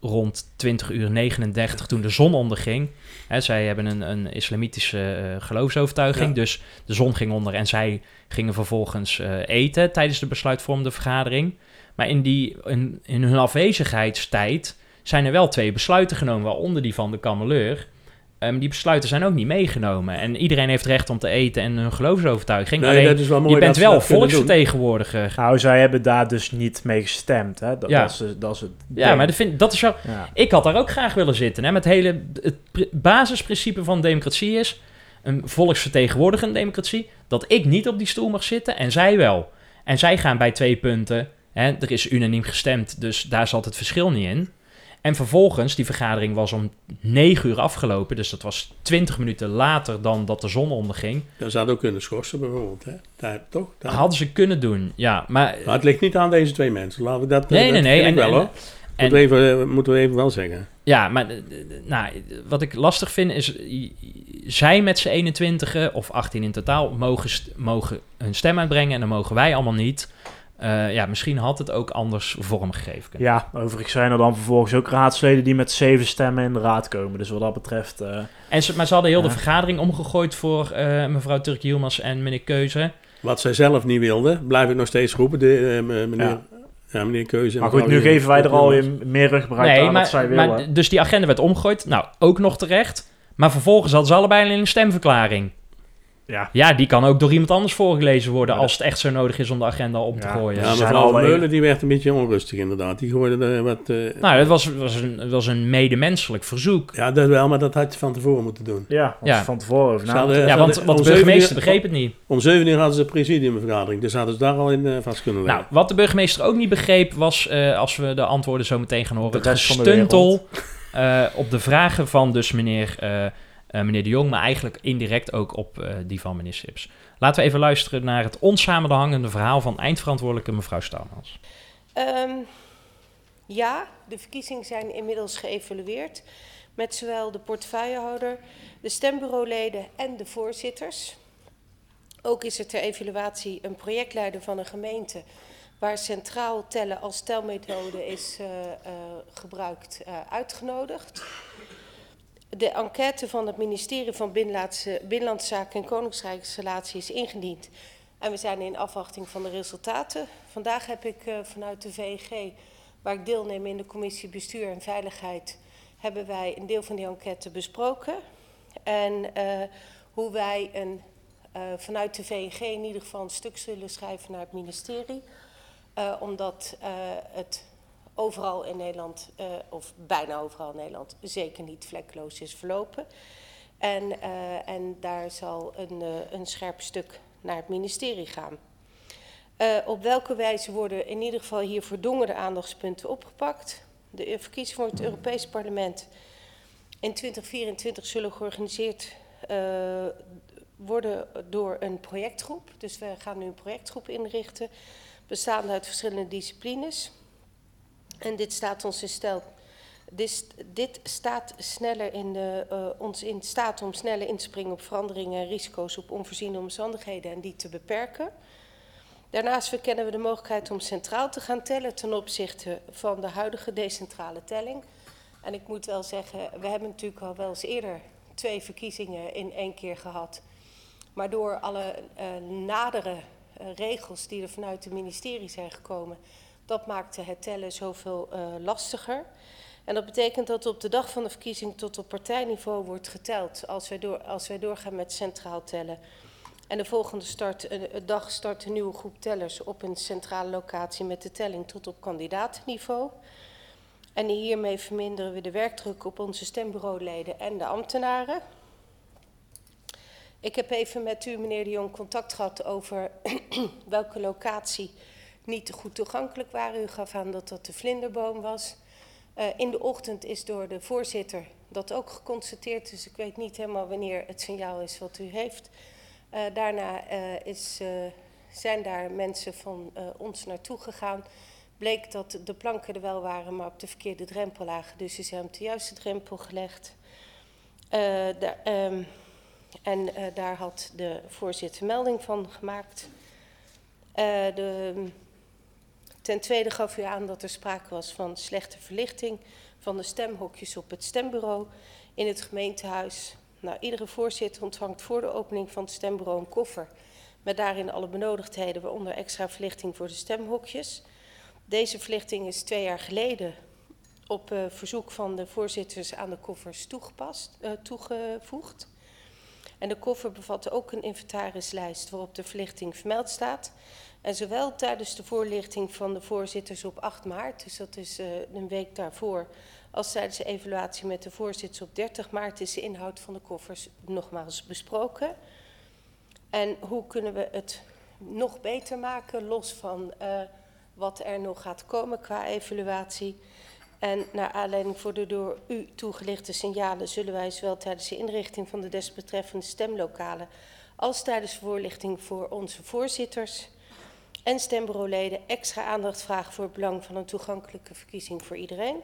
rond 20 uur 39 toen de zon onderging. Hè, zij hebben een, een islamitische eh, geloofsovertuiging, Ja. dus de zon ging onder en zij gingen vervolgens eten tijdens de besluitvormende vergadering. Maar in, die, in, in hun afwezigheidstijd zijn er wel twee besluiten genomen, waaronder die van de kameleur. Ehm, die besluiten zijn ook niet meegenomen. En iedereen heeft recht om te eten en hun geloofsovertuiging. nee, Alleen, dat is wel mooi je bent wel volksvertegenwoordiger. Nou, zij hebben daar dus niet mee gestemd, hè. Dat, Ja. dat, is, dat is het Ja, ding. maar dat, vind, dat is. Ja. Ik had daar ook graag willen zitten. Hè, met hele, het pri- basisprincipe van democratie is... een volksvertegenwoordigende democratie... dat ik niet op die stoel mag zitten en zij wel. En zij gaan bij twee punten... Hè, er is unaniem gestemd, dus daar zat het verschil niet in. En vervolgens, die vergadering was om negen uur afgelopen... dus dat was twintig minuten later dan dat de zon onderging. Dat zou ook kunnen schorsen bijvoorbeeld. Hè? Daar, toch? Daar. Hadden ze kunnen doen, ja. Maar, Maar het ligt niet aan deze twee mensen. Laten we dat, nee, dat nee, nee. En, wel en- hoor. en- moeten, we even, moeten we even wel zeggen. Ja, maar eh, eh, nou, wat ik lastig vind is... eh, zij met z'n 21 of 18 in totaal mogen, mogen hun stem uitbrengen... en dan mogen wij allemaal niet. Eh, ja, misschien had het ook anders vormgegeven kunnen. Ja, overigens zijn er dan vervolgens ook raadsleden die met zeven stemmen in de raad komen. Dus wat dat betreft... eh, En ze, maar ze hadden heel de vergadering omgegooid voor eh, mevrouw Turk Yilmaz en meneer Keuze. Wat zij zelf niet wilde, blijf ik nog steeds roepen. De, meneer, ja. Ja. meneer Keuze. maar goed, nu geven wij er Yilmaz. alweer meer Nee, aan wat zij willen. maar dus die agenda werd omgegooid. Nou, ook nog terecht. Maar vervolgens hadden ze allebei een stemverklaring. Ja. Ja, die kan ook door iemand anders voorgelezen worden... Ja, als het echt zo nodig is om de agenda om te Ja. gooien. Ja, mevrouw Meulen die werd een beetje onrustig inderdaad. Die gooide er wat... eh, Nou, dat was, was, een, was een medemenselijk verzoek. ja, dat wel, maar dat had je van tevoren moeten doen. Ja, Ja. van tevoren hadden- Ja, want, hadden want de burgemeester uur- begreep het niet. Om zeven uur hadden ze een presidiumvergadering, dus hadden ze daar al in eh, vast kunnen leggen. Nou, wat de burgemeester ook niet begreep was, eh, als we de antwoorden zo meteen gaan horen, De het rest van de gestuntel eh, op de vragen van dus meneer, meneer De Jong, maar eigenlijk indirect ook op eh, die van meneer Sips. Laten we even luisteren naar het onsamenhangende verhaal van eindverantwoordelijke mevrouw Stouwmans. Ehm, ja, de verkiezingen zijn inmiddels geëvalueerd. Met zowel de portefeuillehouder, de stembureauleden en de voorzitters. Ook is er ter evaluatie een projectleider van een gemeente waar centraal tellen als telmethode is uh, gebruikt, uitgenodigd. De enquête van het ministerie van Binnenlandse, Zaken en Koninkrijksrelatie is ingediend. En we zijn in afwachting van de resultaten. Vandaag heb ik vanuit de VEG, waar ik deelneem in de commissie Bestuur en Veiligheid, hebben wij een deel van die enquête besproken. En hoe wij een, vanuit de VEG in ieder geval een stuk zullen schrijven naar het ministerie omdat het overal in Nederland, uh, of bijna overal in Nederland, zeker niet vlekkeloos is verlopen. En, en daar zal een, een scherp stuk naar het ministerie gaan. op welke wijze worden in ieder geval hier verdongerde aandachtspunten opgepakt? De verkiezingen voor het Europees Parlement in 2024 zullen georganiseerd worden door een projectgroep. Dus we gaan nu een projectgroep inrichten bestaande uit verschillende disciplines. En dit staat ons in stel. Dit, dit staat sneller in de, uh, ons in staat om sneller in op veranderingen en risico's op onvoorziene omstandigheden en die te beperken. Daarnaast verkennen we de mogelijkheid om centraal te gaan tellen ten opzichte van de huidige decentrale telling. En ik moet wel zeggen, we hebben natuurlijk al wel eens eerder twee verkiezingen in één keer gehad. Maar door alle uh, nadere uh, regels die er vanuit het ministerie zijn gekomen, dat maakte het tellen zoveel uh, lastiger. En dat betekent dat op de dag van de verkiezing tot op partijniveau wordt geteld als wij, door, als wij doorgaan met centraal tellen. En de volgende start, uh, dag start een nieuwe groep tellers op een centrale locatie met de telling tot op kandidatenniveau. En hiermee verminderen we de werkdruk op onze stembureauleden en de ambtenaren. Ik heb even met u, meneer de Jong, contact gehad over welke locatie niet goed toegankelijk waren. U gaf aan dat dat de vlinderboom was. Uh, in de ochtend is door de voorzitter dat ook geconstateerd, dus ik weet niet helemaal wanneer het signaal is wat u heeft. Uh, daarna uh, is, zijn daar mensen van ons naartoe gegaan. Bleek dat de planken er wel waren, maar op de verkeerde drempel lagen. Dus zijn op de juiste drempel gelegd. De, um, en daar had de voorzitter melding van gemaakt. De, ten tweede gaf u aan dat er sprake was van slechte verlichting van de stemhokjes op het stembureau in het gemeentehuis. Nou, iedere voorzitter ontvangt voor de opening van het stembureau een koffer met daarin alle benodigdheden, waaronder extra verlichting voor de stemhokjes. Deze verlichting is twee jaar geleden op uh, verzoek van de voorzitters aan de koffers toegepast, uh, toegevoegd. En de koffer bevatte ook een inventarislijst waarop de verlichting vermeld staat. En zowel tijdens de voorlichting van de voorzitters op 8 maart, dus dat is uh, een week daarvoor, als tijdens de evaluatie met de voorzitters op 30 maart is de inhoud van de koffers nogmaals besproken. En hoe kunnen we het nog beter maken, los van uh, wat er nog gaat komen qua evaluatie. En naar aanleiding voor de door u toegelichte signalen zullen wij zowel tijdens de inrichting van de desbetreffende stemlokalen als tijdens de voorlichting voor onze voorzitters en stembureauleden extra aandacht vragen voor het belang van een toegankelijke verkiezing voor iedereen.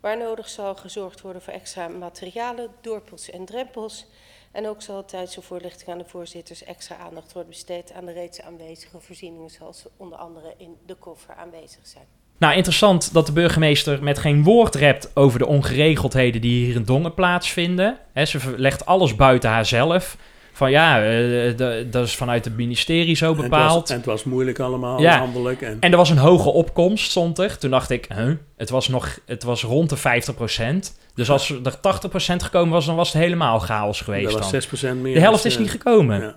Waar nodig zal gezorgd worden voor extra materialen, dorpels en drempels. En ook zal tijdens de voorlichting aan de voorzitters extra aandacht worden besteed aan de reeds aanwezige voorzieningen, zoals onder andere in de koffer aanwezig zijn. Nou, interessant dat de burgemeester met geen woord rept over de ongeregeldheden die hier in Dongen plaatsvinden. Ze legt alles buiten haarzelf. Van ja, uh, dat is vanuit het ministerie zo bepaald. En het was, en het was moeilijk allemaal, ja. handelijk. En... en er was een hoge opkomst, stond er. Toen dacht ik, huh? het, was nog, het was rond de 50%. Dus als er 80% gekomen was, dan was het helemaal chaos geweest. Dat was 6% meer. De helft is niet gekomen. Ja.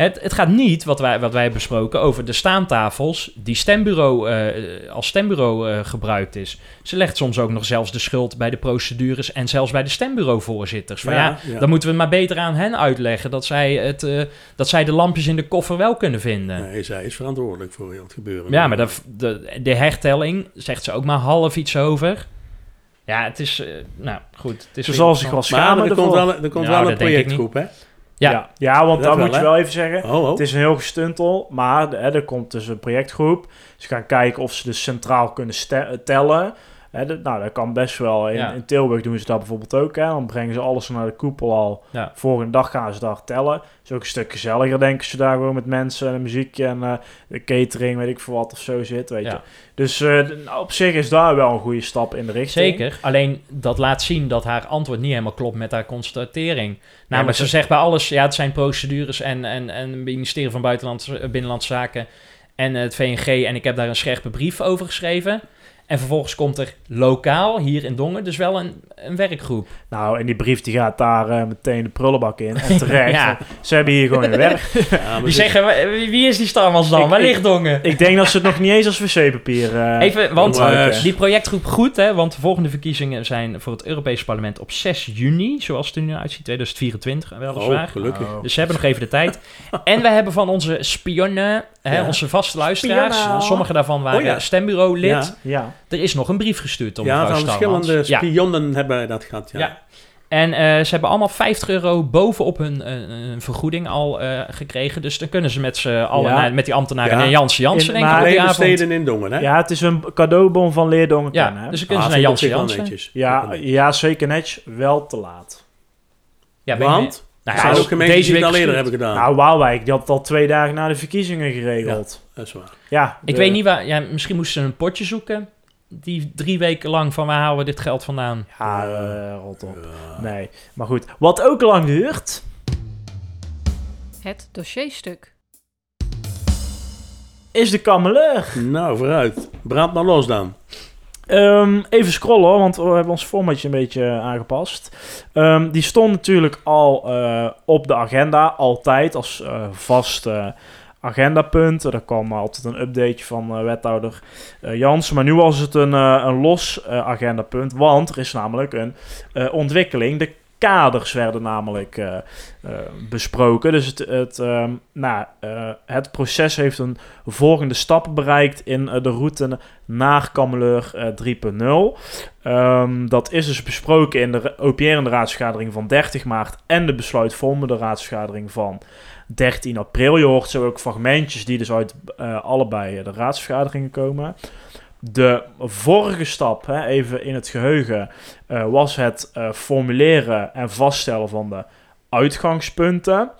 Het, het, gaat niet, wat wij, wat wij hebben besproken, over de staantafels die stembureau, uh, als stembureau uh, gebruikt is. Ze legt soms ook nog zelfs de schuld bij de procedures en zelfs bij de stembureauvoorzitters. Van ja, ja, ja. dan moeten we maar beter aan hen uitleggen dat zij, het, uh, dat zij de lampjes in de koffer wel kunnen vinden. Nee, zij is verantwoordelijk voor heel het gebeuren. Ja, maar de, de, de hertelling zegt ze ook maar half iets over. Ja, het is, nou goed. Het is Ze zal zich wel schamen er komt wel, er komt wel een projectgroep, hè? Ja, ja, ja want dat, moet je wel even zeggen. Oh, oh. Het is een heel gestuntel, maar hè, er komt dus een projectgroep. Ze gaan kijken of ze dus centraal kunnen tellen. Hè, dat, nou, dat kan best wel. In, Ja. in Tilburg doen ze dat bijvoorbeeld ook. Hè. Dan brengen ze alles naar de koepel al. Ja. Volgende dag gaan ze daar tellen. is ook een stuk gezelliger, denken ze daar gewoon met mensen en muziek en eh, de catering, weet ik veel wat of zo zit, weet Ja. je. Dus eh, nou, op zich is daar wel een goede stap in de richting. Zeker. Alleen dat laat zien dat haar antwoord niet helemaal klopt met haar constatering. Namelijk, ze ze- zegt bij alles, ja, het zijn procedures en, en, en het ministerie van Buitenlandse, eh, Binnenlandse Zaken en het VNG. En ik heb daar een scherpe brief over geschreven. En vervolgens komt er lokaal, hier in Dongen, dus wel een, een werkgroep. Nou, en die brief die gaat daar eh, meteen de prullenbak in. En terecht. Ja. Ze hebben hier gewoon hun werk. Ja, Die ze- zeggen, "Wa- wie is die Starmans dan? Ik- Waar ik- ligt Dongen? Ik denk dat ze het nog niet eens als wc-papier eh, Even, want gebruiken. die projectgroep goed, hè, want de volgende verkiezingen zijn voor het Europese parlement op 6 juni, zoals het er nu uitziet, 2024 weliswaar. Oh, gelukkig. Oh. Dus ze hebben nog even de tijd. En we hebben van onze spionnen, hè, Ja. onze vaste luisteraars, sommige daarvan waren Oh ja. stembureau-lid. Ja. Ja. Er is nog een brief gestuurd om Ja, mevrouw verschillende Ja. spionnen hebben dat gehad. Ja. Ja. En eh, ze hebben allemaal 50 euro bovenop hun eh, een vergoeding al eh, gekregen. Dus dan kunnen ze met z'n allen, Ja. naar- met die ambtenaren Ja. en Jansen Jansen, In- denk ik, maar op die Twee avond. steden in Dongen, hè? ja, het is een cadeaubon van Leerdongen. Ja, hè? dus dan kunnen Ah, ze naar ik Jansen ja, ja, zeker netjes. Wel te laat. Ja, ben je- Want nou ja, ook gemeenten het week al eerder hebben gedaan. Nou, Waalwijk, die had het al twee dagen na de verkiezingen geregeld. dat is waar. Ja, Ik weet niet waar, ja, misschien moesten ze een potje zoeken. Die drie weken lang van waar halen we dit geld vandaan? Ja, eh, rot op. Ja. Nee, maar goed. Wat ook lang duurt, Het dossierstuk. is de kameleur. Nou, vooruit. Brand maar los dan. Ehm, even scrollen, hoor, want we hebben ons formatje een beetje aangepast. Ehm, die stond natuurlijk al eh, op de agenda, altijd als eh vast eh, agendapunt. Er kwam altijd een updateje van eh, wethouder eh Jansen. Maar nu was het een, eh, een los agendapunt, want er is namelijk een ontwikkeling. De kaders werden namelijk eh, eh, besproken. Dus het, het, ehm, nou, eh, het proces heeft een volgende stap bereikt in de route naar Kameleur eh, 3.0. Ehm, dat is dus besproken in de OPR-ende raadsvergadering van 30 maart en de besluitvormende raadsvergadering van 13 april. Je hoort zo ook fragmentjes die dus uit allebei de raadsvergaderingen komen. De vorige stap, hè, even in het geheugen, eh, was het eh, formuleren en vaststellen van de uitgangspunten.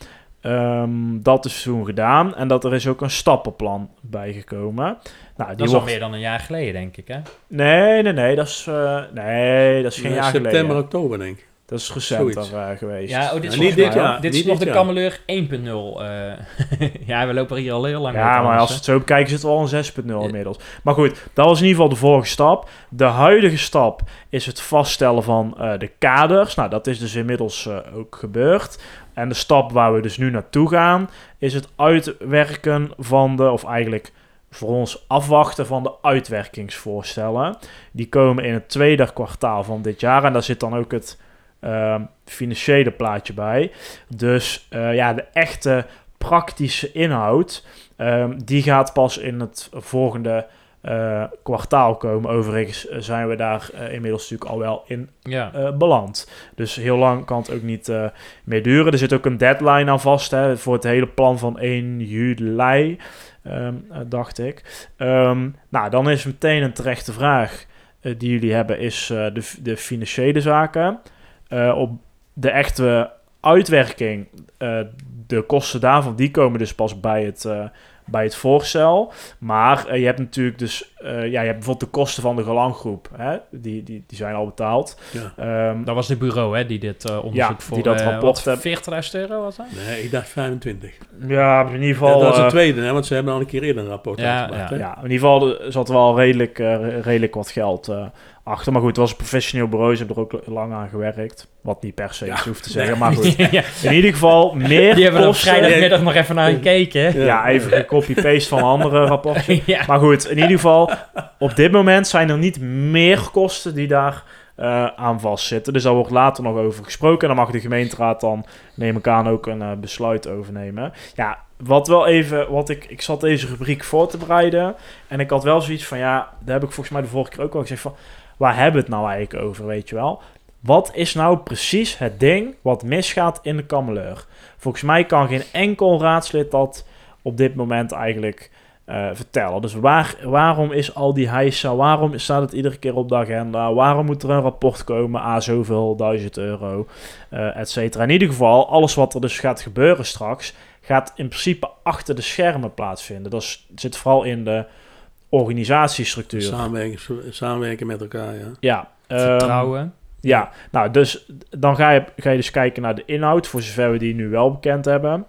Ehm, dat is toen gedaan en dat er is ook een stappenplan bijgekomen. Nou, die Dat is al meer dan een jaar geleden, denk ik, hè? Nee, nee, nee, dat is, eh, nee, dat is geen jaar September, geleden. oktober, denk ik. Dat is recenter eh, geweest. Ja, oh, dit is, Ja, niet dit jaar, Dit is nog dit de. Kameleur 1.0. eh. ja, we lopen hier al heel lang Ja, maar als we het zo bekijken, zit het al een 6.0 inmiddels. Maar goed, dat was in ieder geval de vorige stap. De huidige stap is het vaststellen van eh, de kaders. Nou, dat is dus inmiddels eh, ook gebeurd. En de stap waar we dus nu naartoe gaan, is het uitwerken van de, of eigenlijk voor ons afwachten van de uitwerkingsvoorstellen. Die komen in het tweede kwartaal van dit jaar. En daar zit dan ook het ehm, financiële plaatje bij. Dus eh, ja, de echte praktische inhoud, ehm, die gaat pas in het volgende eh, kwartaal komen. Overigens eh, zijn we daar inmiddels natuurlijk al wel in Ja. beland. Dus heel lang kan het ook niet meer duren. Er zit ook een deadline aan vast hè, voor het hele plan van 1 juli, ehm, eh, dacht ik. Nou, dan is meteen een terechte vraag die jullie hebben, is de, de financiële zaken. Eh, op de echte uitwerking, eh, de kosten daarvan, die komen dus pas bij het, eh, bij het voorstel. Maar je hebt natuurlijk dus, eh, ja, je hebt bijvoorbeeld de kosten van de gelanggroep, hè? Die, die, die zijn al betaald. Ja. Ehm, Dat was de bureau, hè, die dit eh, onderzoek Ja, voor... die dat eh, rapport wat, heb- 40.000 euro was dat? Nee, ik dacht 25. ja, in ieder Ja, geval... dat is het tweede, hè, want ze hebben al een keer eerder een rapport Ja, uitgebracht. ja. Ja, in ieder geval zat er wel redelijk, eh, redelijk wat geld eh, achter. Maar goed, het was een professioneel bureau. Ze hebben er ook lang aan gewerkt. Wat niet per se iets hoeft te zeggen. Maar goed, ja, in ieder geval meer die hebben er vrijdagmiddag nog even naar gekeken. Ja, even gecopy-paste van andere rapporten. ja. Maar goed, in ieder geval, op dit moment zijn er niet meer kosten die daar eh, aan vastzitten. Dus daar wordt later nog over gesproken. En dan mag de gemeenteraad dan, neem ik aan, ook een eh, besluit overnemen. Ja, wat wel even, wat ik, ik zat deze rubriek voor te bereiden. En ik had wel zoiets van, ja, daar heb ik volgens mij de vorige keer ook al gezegd van, waar hebben we het nou eigenlijk over, weet je wel? Wat is nou precies het ding wat misgaat in de kameleur? Volgens mij kan geen enkel raadslid dat op dit moment eigenlijk vertellen. Dus waar, waarom is al die heisa, waarom staat het iedere keer op de agenda, waarom moet er een rapport komen, a zoveel duizend euro, uh, et cetera. In ieder geval, alles wat er dus gaat gebeuren straks, gaat in principe achter de schermen plaatsvinden. Dat zit vooral in de organisatiestructuur. Samenwerken, samenwerken met elkaar, ja. Ja. Vertrouwen. Um, ja, nou, dus dan ga je, ga je dus kijken naar de inhoud, voor zover we die nu wel bekend hebben.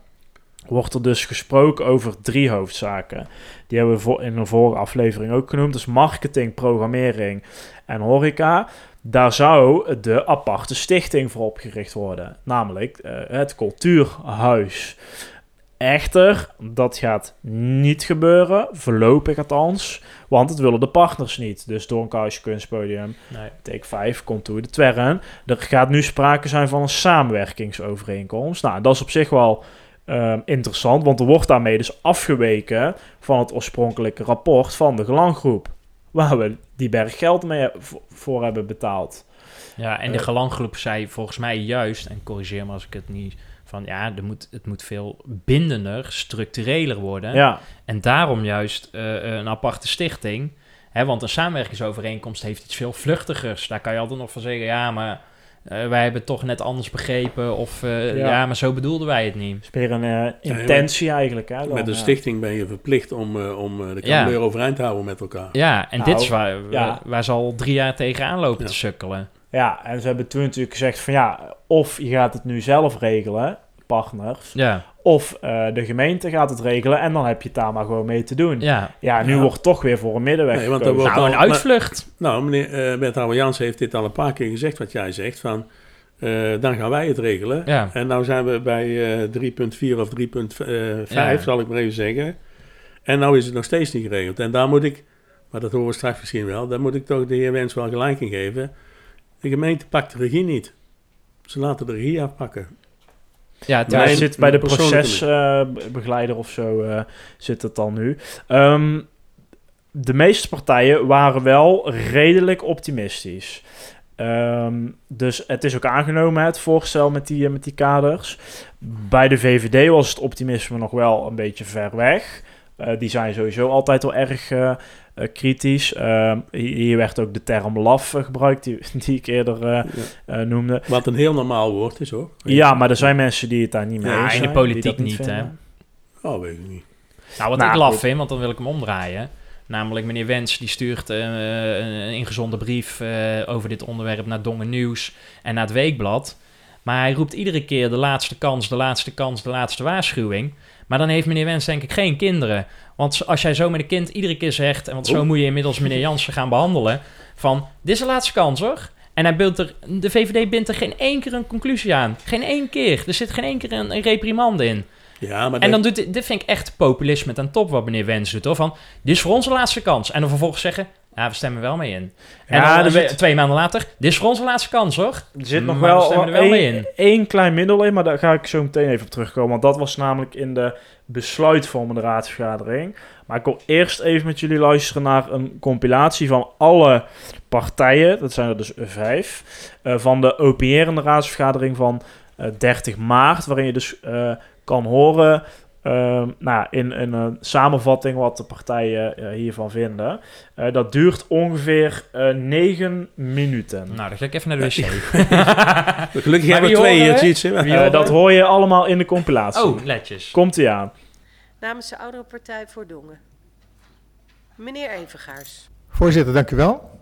Wordt er dus gesproken over drie hoofdzaken. Die hebben we in een vorige aflevering ook genoemd. Dus marketing, programmering en horeca. Daar zou de aparte stichting voor opgericht worden. Namelijk uh, het Cultuurhuis. Echter, dat gaat niet gebeuren, voorlopig althans, want het willen de partners niet. Dus Doornkuis Kunstpodium, nee. Take 5, Contour de Twerren. Er gaat nu sprake zijn van een samenwerkingsovereenkomst. Nou, dat is op zich wel uh, interessant, want er wordt daarmee dus afgeweken van het oorspronkelijke rapport van de Gelanggroep, waar we die berg geld mee voor hebben betaald. Ja, en de uh, Gelanggroep zei volgens mij juist, en corrigeer me als ik het niet van ja, er moet, het moet veel bindender, structureler worden. Ja. En daarom juist uh, een aparte stichting. Hè, want een samenwerkingsovereenkomst heeft iets veel vluchtigers. Daar kan je altijd nog van zeggen, ja, maar uh, wij hebben het toch net anders begrepen. Of uh, ja. ja. maar zo bedoelden wij het niet. Speel een intentie ja, eigenlijk. Hè, dan, met een stichting ben je verplicht om, om de Cambuur overeind te houden met elkaar. Ja, en nou, dit is waar, waar ze al drie jaar tegenaan lopen te sukkelen. Ja, en ze hebben toen natuurlijk gezegd van ja, of je gaat het nu zelf regelen, partners. Ja. Of uh, de gemeente gaat het regelen en dan heb je het daar maar gewoon mee te doen. Ja, ja nu ja. wordt toch weer voor een middenweg nee, want wordt Nou, een uitvlucht. Maar, nou, meneer uh, Bert Jans heeft dit al een paar keer gezegd, wat jij zegt, van... Uh, dan gaan wij het regelen. Ja. En nou zijn we bij 3.4 of 3.5, ja. zal ik maar even zeggen. En nou is het nog steeds niet geregeld. En daar moet ik, maar dat horen we straks misschien wel... daar moet ik toch de heer Wens wel gelijk in geven de gemeente pakt de regie niet. Ze laten de regie afpakken. Ja, het zit bij de procesbegeleider of zo uh, zit het dan nu. Um, de meeste partijen waren wel redelijk optimistisch. Um, dus het is ook aangenomen, het voorstel met die, met die kaders. Bij de VVD was het optimisme nog wel een beetje ver weg. Uh, die zijn sowieso altijd wel erg uh, uh, kritisch. hier werd ook de term laf gebruikt, die, die ik eerder ja. noemde. Wat een heel normaal woord is hoor. Ja, maar er zijn mensen die het daar niet mee ja, eens zijn. in de politiek niet, niet hè? Oh, weet ik niet. Nou, wat nou, ik laf vind, want dan wil ik hem omdraaien. Namelijk meneer Wens, die stuurt uh, een ingezonde brief uh, over dit onderwerp naar Dongen Nieuws en naar het Weekblad. Maar hij roept iedere keer de laatste kans, de laatste kans, de laatste waarschuwing. Maar dan heeft meneer Wens denk ik geen kinderen. Want als jij zo met een kind iedere keer zegt... en want zo moet je inmiddels meneer Jansen gaan behandelen... van, dit is de laatste kans hoor. En hij bindt er, de VVD bindt er geen één keer een conclusie aan. Geen één keer. Er zit geen één keer een, een reprimande in. Ja, maar en dan doet dit vind ik echt populisme ten top wat meneer Wens doet. Hoor. Van, dit is voor onze laatste kans. En dan vervolgens zeggen, ja, we stemmen wel mee in. En ja, dan, twee maanden later, dit is voor onze laatste kans hoor. Er zit nog maar wel, er wel mee in. één klein middel in, maar daar ga ik zo meteen even op terugkomen. Want dat was namelijk in de besluitvormende raadsvergadering. Maar ik wil eerst even met jullie luisteren naar een compilatie van alle partijen. Dat zijn er dus vijf. Uh, van de opinierende raadsvergadering van uh, 30 maart. Waarin je dus uh, kan horen uh, nou, in, in, een samenvatting wat de partijen uh, hiervan vinden. Uh, dat duurt ongeveer negen minuten. Nou, dan ga ik even naar de wc. Gelukkig hebben we twee hier, dat hoor je allemaal in de compilatie. Oh, netjes. Komt ie aan. Namens de Oudere Partij voor Dongen. Meneer Evengaars. Voorzitter, dank u wel.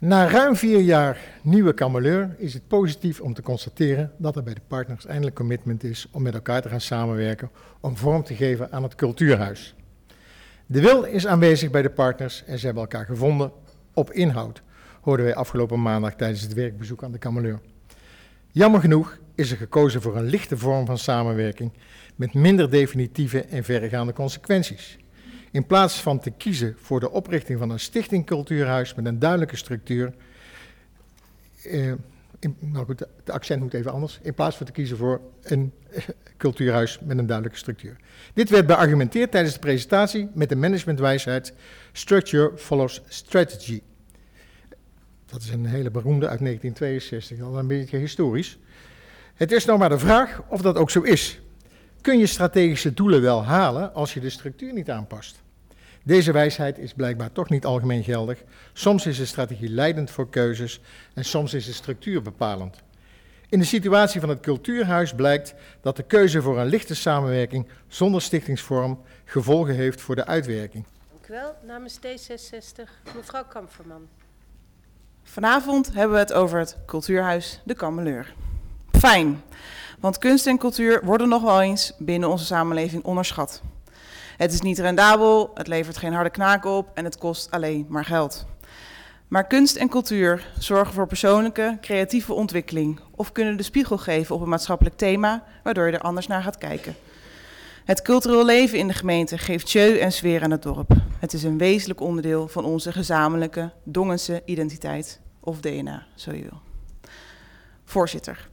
Na ruim vier jaar nieuwe kameleur is het positief om te constateren dat er bij de partners eindelijk commitment is om met elkaar te gaan samenwerken om vorm te geven aan het cultuurhuis. De wil is aanwezig bij de partners en ze hebben elkaar gevonden op inhoud, hoorden wij afgelopen maandag tijdens het werkbezoek aan de kameleur. Jammer genoeg is er gekozen voor een lichte vorm van samenwerking met minder definitieve en verregaande consequenties. In plaats van te kiezen voor de oprichting van een stichting cultuurhuis met een duidelijke structuur. In, nou goed, de accent moet even anders. In plaats van te kiezen voor een cultuurhuis met een duidelijke structuur. Dit werd beargumenteerd tijdens de presentatie met de managementwijsheid Structure follows strategy. Dat is een hele beroemde uit 1962, al een beetje historisch. Het is nou maar de vraag of dat ook zo is. Kun je strategische doelen wel halen als je de structuur niet aanpast. Deze wijsheid is blijkbaar toch niet algemeen geldig. Soms is de strategie leidend voor keuzes en soms is de structuur bepalend. In de situatie van het cultuurhuis blijkt dat de keuze voor een lichte samenwerking zonder stichtingsvorm gevolgen heeft voor de uitwerking. Dank u wel. Namens D66, mevrouw Kamferman. Vanavond hebben we het over het cultuurhuis De Kameleur. Fijn, want kunst en cultuur worden nog wel eens binnen onze samenleving onderschat. Het is niet rendabel, het levert geen harde knaken op en het kost alleen maar geld. Maar kunst en cultuur zorgen voor persoonlijke, creatieve ontwikkeling of kunnen de spiegel geven op een maatschappelijk thema waardoor je er anders naar gaat kijken. Het cultureel leven in de gemeente geeft jeu en sfeer aan het dorp. Het is een wezenlijk onderdeel van onze gezamenlijke Dongense identiteit of DNA, zo je wil. Voorzitter,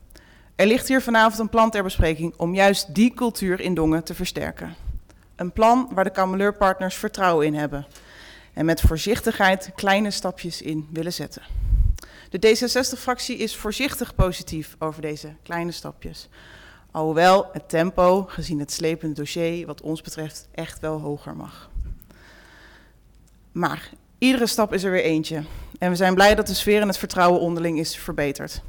er ligt hier vanavond een plan ter bespreking om juist die cultuur in Dongen te versterken. Een plan waar de Kameleurpartners vertrouwen in hebben en met voorzichtigheid kleine stapjes in willen zetten. De D66-fractie is voorzichtig positief over deze kleine stapjes. Alhoewel het tempo, gezien het slepende dossier, wat ons betreft echt wel hoger mag. Maar iedere stap is er weer eentje. En we zijn blij dat de sfeer en het vertrouwen onderling is verbeterd.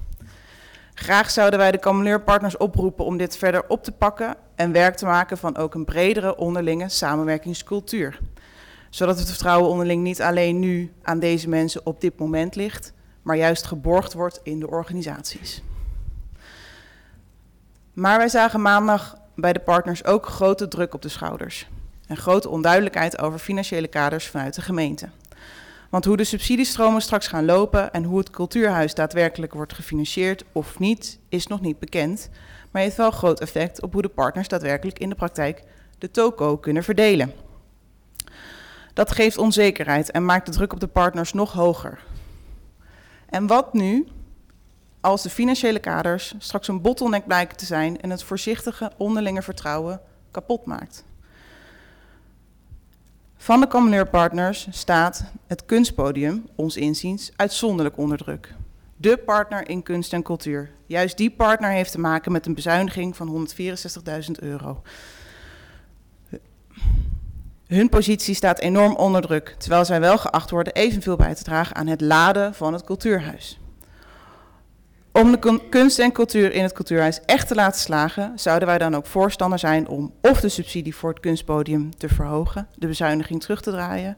Graag zouden wij de Kameleurpartners oproepen om dit verder op te pakken en werk te maken van ook een bredere onderlinge samenwerkingscultuur. Zodat het vertrouwen onderling niet alleen nu aan deze mensen op dit moment ligt, maar juist geborgd wordt in de organisaties. Maar wij zagen maandag bij de partners ook grote druk op de schouders en grote onduidelijkheid over financiële kaders vanuit de gemeente. Want hoe de subsidiestromen straks gaan lopen en hoe het cultuurhuis daadwerkelijk wordt gefinancierd of niet, is nog niet bekend. Maar heeft wel groot effect op hoe de partners daadwerkelijk in de praktijk de toko kunnen verdelen. Dat geeft onzekerheid en maakt de druk op de partners nog hoger. En wat nu als de financiële kaders straks een bottleneck blijken te zijn en het voorzichtige onderlinge vertrouwen kapot maakt? Van de Commoneurpartners staat het kunstpodium, ons inziens, uitzonderlijk onder druk. De partner in kunst en cultuur. Juist die partner heeft te maken met een bezuiniging van 164.000 euro. Hun positie staat enorm onder druk, terwijl zij wel geacht worden evenveel bij te dragen aan het laden van het cultuurhuis. Om de kunst en cultuur in het cultuurhuis echt te laten slagen, zouden wij dan ook voorstander zijn om of de subsidie voor het kunstpodium te verhogen, de bezuiniging terug te draaien,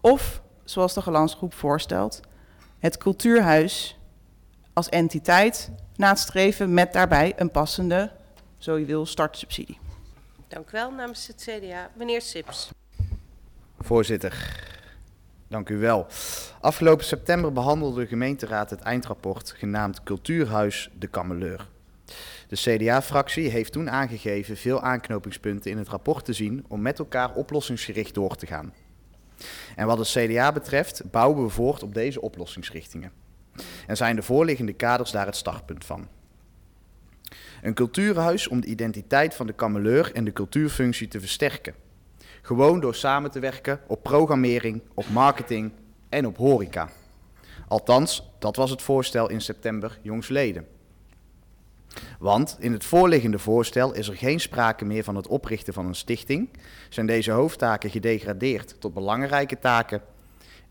of, zoals de gelandsgroep voorstelt, het cultuurhuis als entiteit nastreven met daarbij een passende, zo je wil, startsubsidie. Dank u wel namens het CDA. Meneer Sips. Voorzitter, Dank u wel. Afgelopen september behandelde de gemeenteraad het eindrapport genaamd Cultuurhuis de Kameleur. De CDA-fractie heeft toen aangegeven veel aanknopingspunten in het rapport te zien om met elkaar oplossingsgericht door te gaan. En wat het CDA betreft bouwen we voort op deze oplossingsrichtingen. En zijn de voorliggende kaders daar het startpunt van. Een cultuurhuis om de identiteit van de kameleur en de cultuurfunctie te versterken gewoon door samen te werken op programmering, op marketing en op horeca. Althans, dat was het voorstel in september jongsleden. Want in het voorliggende voorstel is er geen sprake meer van het oprichten van een stichting, zijn deze hoofdtaken gedegradeerd tot belangrijke taken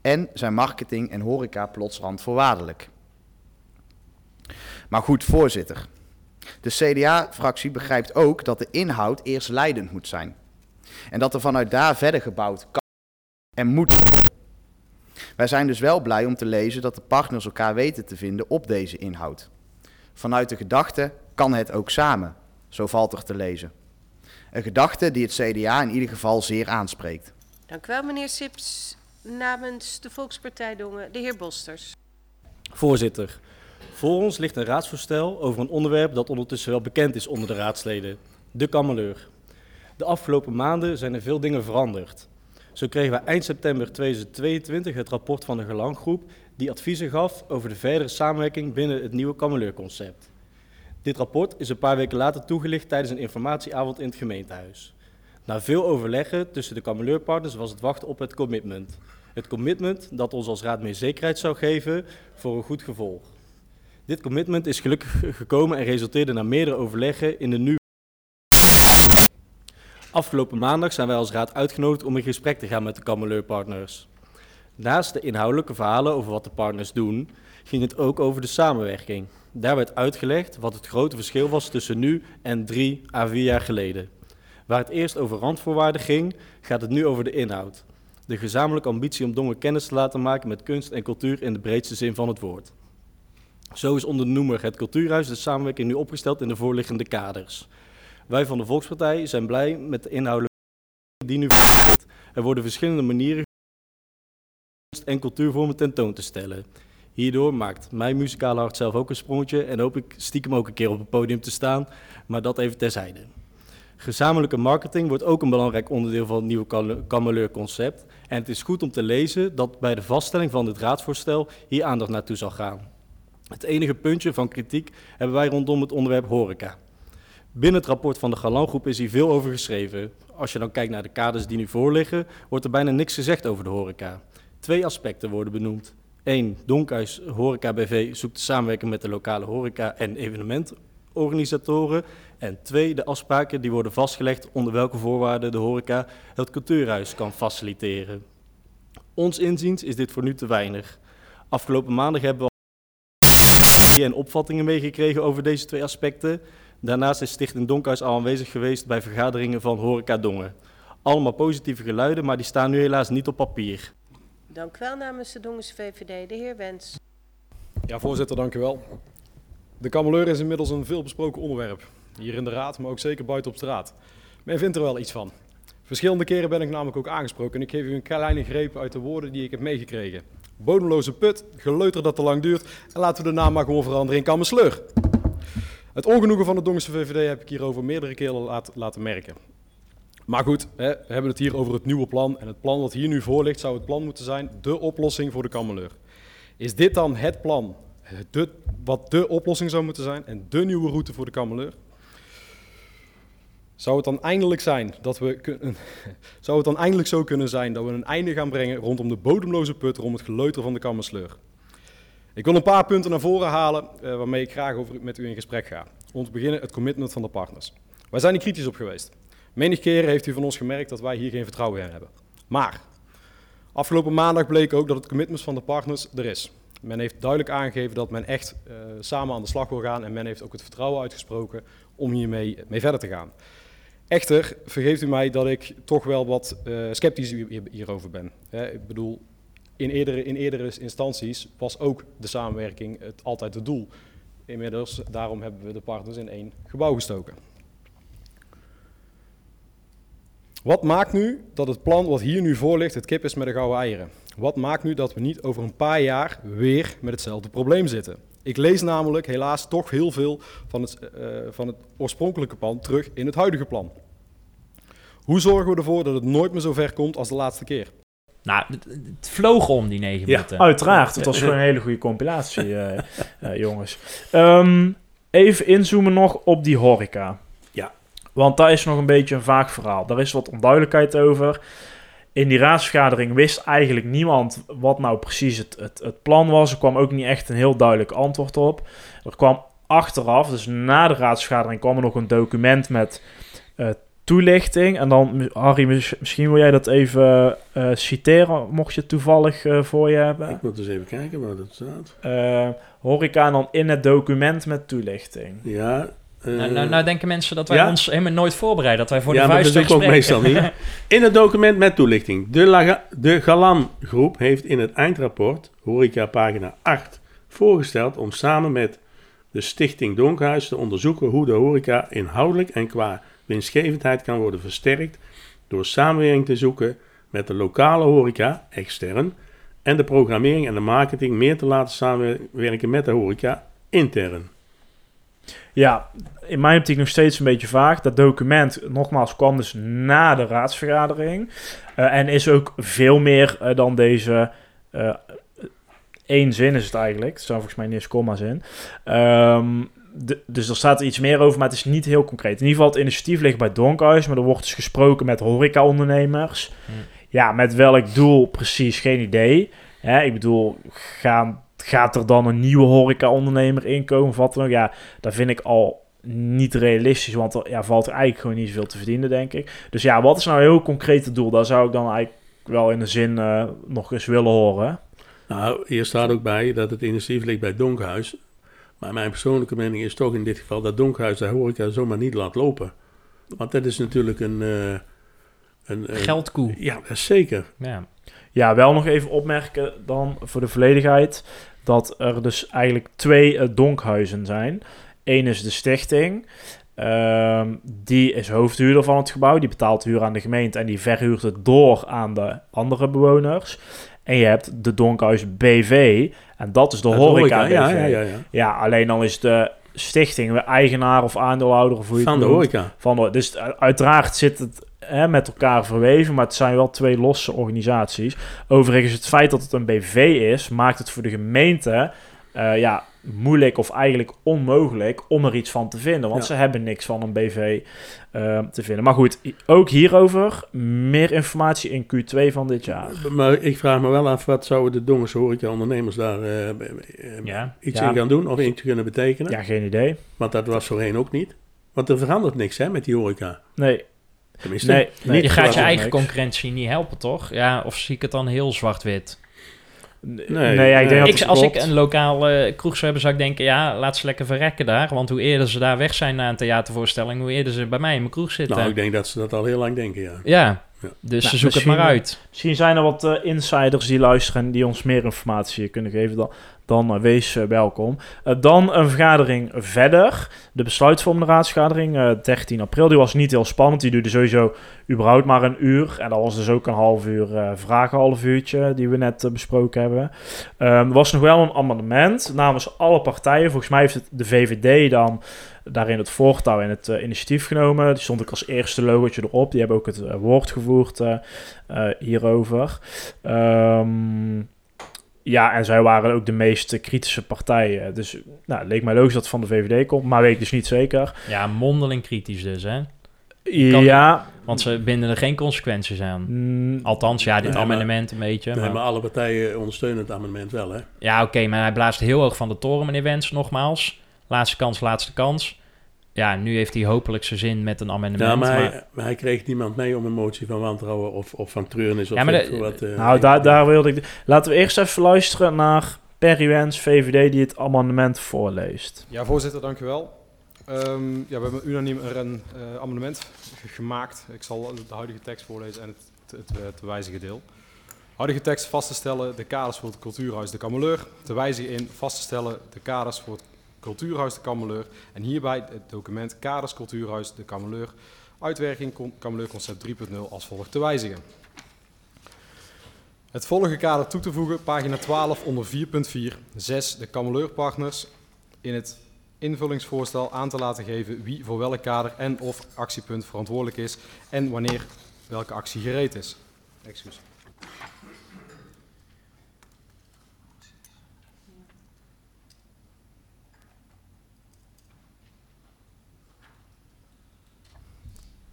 en zijn marketing en horeca plots randvoorwaardelijk. Maar goed, voorzitter. De CDA-fractie begrijpt ook dat de inhoud eerst leidend moet zijn. En dat er vanuit daar verder gebouwd kan en moet Wij zijn dus wel blij om te lezen dat de partners elkaar weten te vinden op deze inhoud. Vanuit de gedachte kan het ook samen, zo valt er te lezen. Een gedachte die het CDA in ieder geval zeer aanspreekt. Dank u wel, meneer Sips. Namens de Volkspartij Dongen, de heer Bosters. Voorzitter, voor ons ligt een raadsvoorstel over een onderwerp dat ondertussen wel bekend is onder de raadsleden, de kameleur. De afgelopen maanden zijn er veel dingen veranderd. Zo kregen we eind september 2022 het rapport van de Gelanggroep die adviezen gaf over de verdere samenwerking binnen het nieuwe Kameleurconcept. Dit rapport is een paar weken later toegelicht tijdens een informatieavond in het gemeentehuis. Na veel overleggen tussen de Kameleurpartners was het wachten op het commitment. Het commitment dat ons als raad meer zekerheid zou geven voor een goed gevolg. Dit commitment is gelukkig gekomen en resulteerde na meerdere overleggen in de nu Afgelopen maandag zijn wij als raad uitgenodigd om in gesprek te gaan met de Kammeleurpartners. Naast de inhoudelijke verhalen over wat de partners doen, ging het ook over de samenwerking. Daar werd uitgelegd wat het grote verschil was tussen nu en drie à vier jaar geleden. Waar het eerst over randvoorwaarden ging, gaat het nu over de inhoud. De gezamenlijke ambitie om Dongen kennis te laten maken met kunst en cultuur in de breedste zin van het woord. Zo is onder de noemer het Cultuurhuis de samenwerking nu opgesteld in de voorliggende kaders. Wij van de Volkspartij zijn blij met de inhoudelijke die nu Er worden verschillende manieren kunst en cultuurvormen tentoon te stellen. Hierdoor maakt mijn muzikale hart zelf ook een sprongetje en hoop ik stiekem ook een keer op het podium te staan, maar dat even terzijde. Gezamenlijke marketing wordt ook een belangrijk onderdeel van het nieuwe Kameleur-concept. En het is goed om te lezen dat bij de vaststelling van dit raadsvoorstel hier aandacht naartoe zal gaan. Het enige puntje van kritiek hebben wij rondom het onderwerp horeca. Binnen het rapport van de Galangroep is hier veel over geschreven. Als je dan kijkt naar de kaders die nu voorliggen, wordt er bijna niks gezegd over de horeca. Twee aspecten worden benoemd. Eén, Donkhuis Horeca BV zoekt de samenwerking met de lokale horeca- en evenementorganisatoren. En twee, de afspraken die worden vastgelegd onder welke voorwaarden de horeca het cultuurhuis kan faciliteren. Ons inziens is dit voor nu te weinig. Afgelopen maandag hebben we en opvattingen meegekregen over deze twee aspecten. Daarnaast is Stichting Donkhuis al aanwezig geweest bij vergaderingen van Horeca Dongen. Allemaal positieve geluiden, maar die staan nu helaas niet op papier. Dank u wel namens de Dongense VVD, de heer Wens. Ja, voorzitter, dank u wel. De kameleur is inmiddels een veelbesproken onderwerp. Hier in de raad, maar ook zeker buiten op straat. Men vindt er wel iets van. Verschillende keren ben ik namelijk ook aangesproken en ik geef u een kleine greep uit de woorden die ik heb meegekregen. Bodemloze put, geleuter dat te lang duurt en laten we de naam maar gewoon veranderen in Kammersleur. Het ongenoegen van de Dongense VVD heb ik hierover meerdere keren laten merken. Maar goed, hè, we hebben het hier over het nieuwe plan. En het plan wat hier nu voor ligt, zou het plan moeten zijn, de oplossing voor de Kammeleur. Is dit dan het plan, wat de oplossing zou moeten zijn en de nieuwe route voor de Kammeleur? Zou het dan eindelijk zijn dat we kunnen, zou het dan eindelijk zo kunnen zijn dat we een einde gaan brengen rondom de bodemloze put, rond het geleuter van de Kammersleur? Ik wil een paar punten naar voren halen uh, waarmee ik graag over met u in gesprek ga. Om te beginnen het commitment van de partners. Wij zijn er kritisch op geweest. Menig keren heeft u van ons gemerkt dat wij hier geen vertrouwen in hebben. Maar afgelopen maandag bleek ook dat het commitment van de partners er is. Men heeft duidelijk aangegeven dat men echt uh, samen aan de slag wil gaan en men heeft ook het vertrouwen uitgesproken om hiermee mee verder te gaan. Echter, vergeeft u mij dat ik toch wel wat uh, sceptisch hierover ben. ik bedoel, in eerdere, in eerdere instanties was ook de samenwerking het altijd het doel. Inmiddels, daarom hebben we de partners in één gebouw gestoken. Wat maakt nu dat het plan wat hier nu voor ligt het kip is met de gouden eieren? Wat maakt nu dat we niet over een paar jaar weer met hetzelfde probleem zitten? Ik lees namelijk helaas toch heel veel van het, uh, van het oorspronkelijke plan terug in het huidige plan. Hoe zorgen we ervoor dat het nooit meer zo ver komt als de laatste keer? Nou, het, vloog om die negen minuten. Ja, uiteraard. Het was gewoon een hele goede compilatie, uh, uh, jongens. Um, even inzoomen nog op die horeca. Ja. Want daar is nog een beetje een vaag verhaal. Daar is wat onduidelijkheid over. In die raadsvergadering wist eigenlijk niemand wat nou precies het, het, het plan was. Er kwam ook niet echt een heel duidelijk antwoord op. Er kwam achteraf, dus na de raadsvergadering, kwam er nog een document met uh, toelichting. En dan, Harry, misschien wil jij dat even uh, citeren, mocht je het toevallig uh, voor je hebben. Ik moet eens even kijken waar dat staat. Uh, horeca dan in het document met toelichting. Ja. Nou, nou, nou, denken mensen dat wij ja? ons helemaal nooit voorbereiden, dat wij voor ja, de vuist dat is ook meestal niet. In het document met toelichting. De, Laga, de Galan groep heeft in het eindrapport, horeca pagina 8, voorgesteld om samen met de stichting Donkhuis te onderzoeken hoe de horeca inhoudelijk en qua winstgevendheid kan worden versterkt door samenwerking te zoeken met de lokale horeca, extern, en de programmering en de marketing meer te laten samenwerken met de horeca, intern. Ja, in mijn optiek nog steeds een beetje vaag. Dat document, nogmaals, kwam dus na de raadsvergadering. Uh, en is ook veel meer uh, dan deze uh, één zin is het eigenlijk. Zijn volgens mij niet eens komma zin. Um, de, dus er staat er iets meer over, maar het is niet heel concreet. In ieder geval, het initiatief ligt bij Donkhuis, maar er wordt dus gesproken met horeca-ondernemers. Hmm. Ja, met welk doel precies, geen idee. Hè, ik bedoel, gaan, gaat er dan een nieuwe horeca-ondernemer inkomen? Wat dan ook? Ja, daar vind ik al niet realistisch, want er ja, valt er eigenlijk gewoon niet zoveel te verdienen, denk ik. Dus ja, wat is nou een heel concreet het doel? Daar zou ik dan eigenlijk wel in de zin uh, nog eens willen horen. Nou, hier staat ook bij dat het initiatief ligt bij Donkhuis. Maar mijn persoonlijke mening is toch in dit geval dat Donkhuis de horeca zomaar niet laat lopen. Want dat is natuurlijk een... Uh, een, Geldkoe. Ja, dat is zeker. Ja. ja, wel nog even opmerken dan voor de volledigheid... dat er dus eigenlijk twee uh, donkhuizen zijn. Eén is de stichting... Ehm, die is hoofdhuurder van het gebouw. Die betaalt huur aan de gemeente en die verhuurt het door aan de andere bewoners. En je hebt de Donkhuis BV. En dat is de horeca, BV. Ja, ja, ja, ja. ja, alleen dan is de stichting eigenaar of aandeelhouder. Of hoe je van de horeca. Van de, dus uiteraard zit het hè, met elkaar verweven, maar het zijn wel twee losse organisaties. Overigens, het feit dat het een BV is, maakt het voor de gemeente... Uh, ja, moeilijk of eigenlijk onmogelijk om er iets van te vinden. Want ze hebben niks van een BV uh, te vinden. Maar goed, ook hierover meer informatie in Q2 van dit jaar. Maar ik vraag me wel af, wat zouden de Dongens ondernemers daar uh, ja, iets in gaan doen of iets kunnen betekenen? Ja, geen idee. Want dat was voorheen ook niet. Want er verandert niks hè, met die horeca. Nee. Tenminste, nee, nee, je gaat je eigen concurrentie niet helpen, toch? Ja, of zie ik het dan heel zwart-wit? Nee, nee ja, ik denk ik, als ik een lokale uh, kroeg zou hebben, zou ik denken, ja, laat ze lekker verrekken daar. Want hoe eerder ze daar weg zijn na een theatervoorstelling, hoe eerder ze bij mij in mijn kroeg zitten. Nou, ik denk dat ze dat al heel lang denken, ja. Ja, ja. dus nou, ze zoeken het maar uit. Misschien zijn er wat uh, insiders die luisteren die ons meer informatie kunnen geven. Dan, dan wees uh, welkom. Uh, dan een vergadering verder. De besluitvorming 13 april. Die was niet heel spannend. Die duurde sowieso überhaupt maar een uur. En dat was dus ook een half uur vragen, half uurtje, die we net besproken hebben. Ehm, er was nog wel een amendement namens alle partijen. Volgens mij heeft het de VVD dan daarin het voortouw en het initiatief genomen. Die stond ik als eerste logootje erop. Die hebben ook het woord gevoerd hierover. Ehm ja, en zij waren ook de meest kritische partijen. Dus nou, het leek mij logisch dat het van de VVD komt, maar weet ik dus niet zeker. Ja, mondeling kritisch dus, hè? ja. want ze binden er geen consequenties aan. Mm, Althans, ja, dit amendement een beetje. Nee, maar... alle partijen ondersteunen het amendement wel, hè? Ja, oké, maar hij blaast heel hoog van de toren, meneer Wens, nogmaals. Laatste kans, laatste kans ja, nu heeft hij hopelijk zijn zin met een amendement. Ja, maar, Hij, maar, hij, kreeg niemand mee om een motie van wantrouwen of, of van treurnis. Of ja, maar wat, uh, nou, daar, daar wilde ik... Laten we eerst even luisteren naar Perry Wens, VVD, die het amendement voorleest. Ja, voorzitter, dank u wel. Um, ja, we hebben unaniem een uh, amendement gemaakt. Ik zal de huidige tekst voorlezen en het, het, het, het wijzige deel. Huidige tekst vast te stellen de kaders voor het cultuurhuis De Kameleur. Te wijzigen in vast te stellen de kaders voor het Cultuurhuis de Kameleur. En hierbij het document Kaders Cultuurhuis de Kameleur. Uitwerking Kameleur Concept 3.0 als volgt te wijzigen. Het volgende kader toe te voegen, pagina 12 onder 4.4. 6. De Kameleurpartners in het invullingsvoorstel aan te laten geven wie voor welk kader en of actiepunt verantwoordelijk is en wanneer welke actie gereed is. Excuus.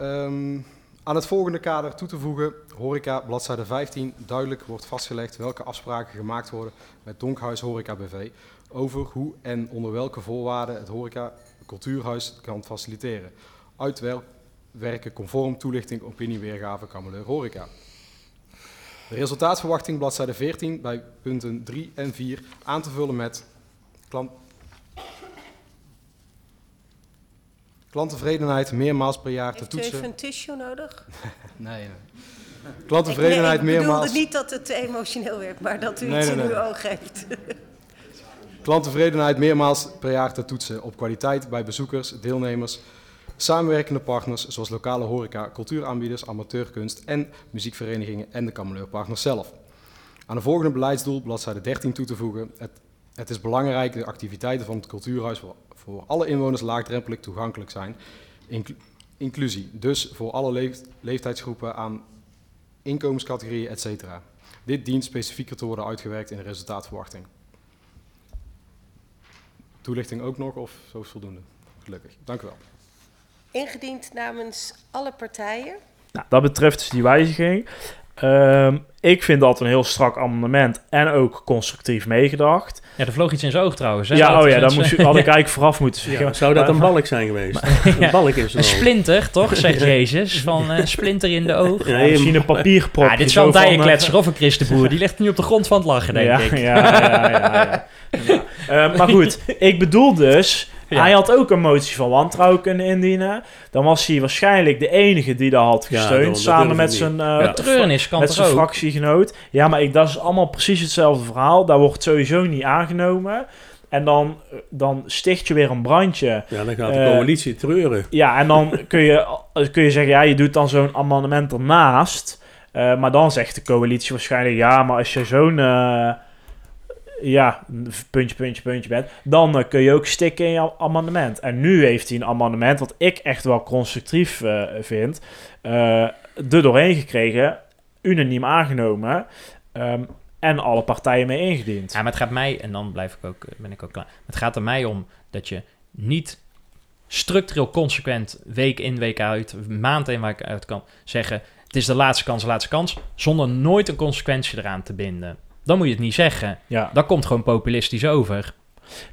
Um, aan het volgende kader toe te voegen, horeca, bladzijde 15, duidelijk wordt vastgelegd welke afspraken gemaakt worden met Donkhuis Horeca BV over hoe en onder welke voorwaarden het horeca cultuurhuis kan faciliteren. Uitwerken conform toelichting, opinie, weergave, Kameleur Horeca. De resultaatverwachting, bladzijde 14, bij punten 3 en 4 aan te vullen met klant, Klanttevredenheid meermaals per jaar te toetsen. Heeft u even een tissue nodig? nee, nee. Klanttevredenheid nee, ik meermaals... Ik niet dat het te emotioneel werd, maar dat u nee, iets nee, in uw oog heeft. Klanttevredenheid meermaals per jaar te toetsen op kwaliteit bij bezoekers, deelnemers, samenwerkende partners zoals lokale horeca, cultuuraanbieders, amateurkunst en muziekverenigingen en de kameleurpartners zelf. Aan de volgende beleidsdoel, bladzijde 13, toe te voegen. Het, het is belangrijk de activiteiten van het cultuurhuis voor alle inwoners laagdrempelig toegankelijk zijn. inclusie, dus voor alle leeftijdsgroepen aan inkomenscategorieën, etc. Dit dient specifieker te worden uitgewerkt in de resultaatverwachting. Toelichting ook nog of zo is voldoende? Gelukkig. Dank u wel. Ingediend namens alle partijen. Nou, dat betreft dus die wijziging. Ehm, ik vind dat een heel strak amendement en ook constructief meegedacht. Ja, er vloog iets in zijn oog trouwens. Hè? Ja, oh ja, dat moest je, had ik eigenlijk vooraf moeten zeggen. Ja, zou dat een balk zijn geweest? Ja. Een balk in zijn Een splinter, toch? Zegt Jezus. Van eh splinter in de oog. Ja, misschien een papierprop. Ja, dit is wel een dijenkletser of een Christenboer. Die ligt nu op de grond van het lachen, denk ja, ik. Ja, ja, ja, Eh, maar goed, ik bedoel dus... Ja. Hij had ook een motie van wantrouwen kunnen indienen. Dan was hij waarschijnlijk de enige die dat had gesteund. dat samen met zijn, eh, Ja. Treurnis kan met zijn fractiegenoot. Ja, maar ik, dat is allemaal precies hetzelfde verhaal. Daar wordt sowieso niet aangenomen. En dan, dan sticht je weer een brandje. Ja, dan gaat de Eh, coalitie treuren. Ja, en dan kun je, kun je zeggen, ja, je doet dan zo'n amendement ernaast. Eh, maar dan zegt de coalitie waarschijnlijk, ja, maar als je zo'n, eh, ja, puntje, puntje, puntje bent, dan eh, kun je ook stikken in je amendement. En nu heeft hij een amendement, wat ik echt wel constructief eh, vind, eh er doorheen gekregen, unaniem aangenomen. ehm, en alle partijen mee ingediend. Ja, maar het gaat mij, en dan blijf ik ook, ben ik ook klaar. Het gaat er mij om dat je niet structureel consequent week in, week uit, maand in, week uit kan zeggen: het is de laatste kans, laatste kans, zonder nooit een consequentie eraan te binden. Dan moet je het niet zeggen. Ja. Dat komt gewoon populistisch over.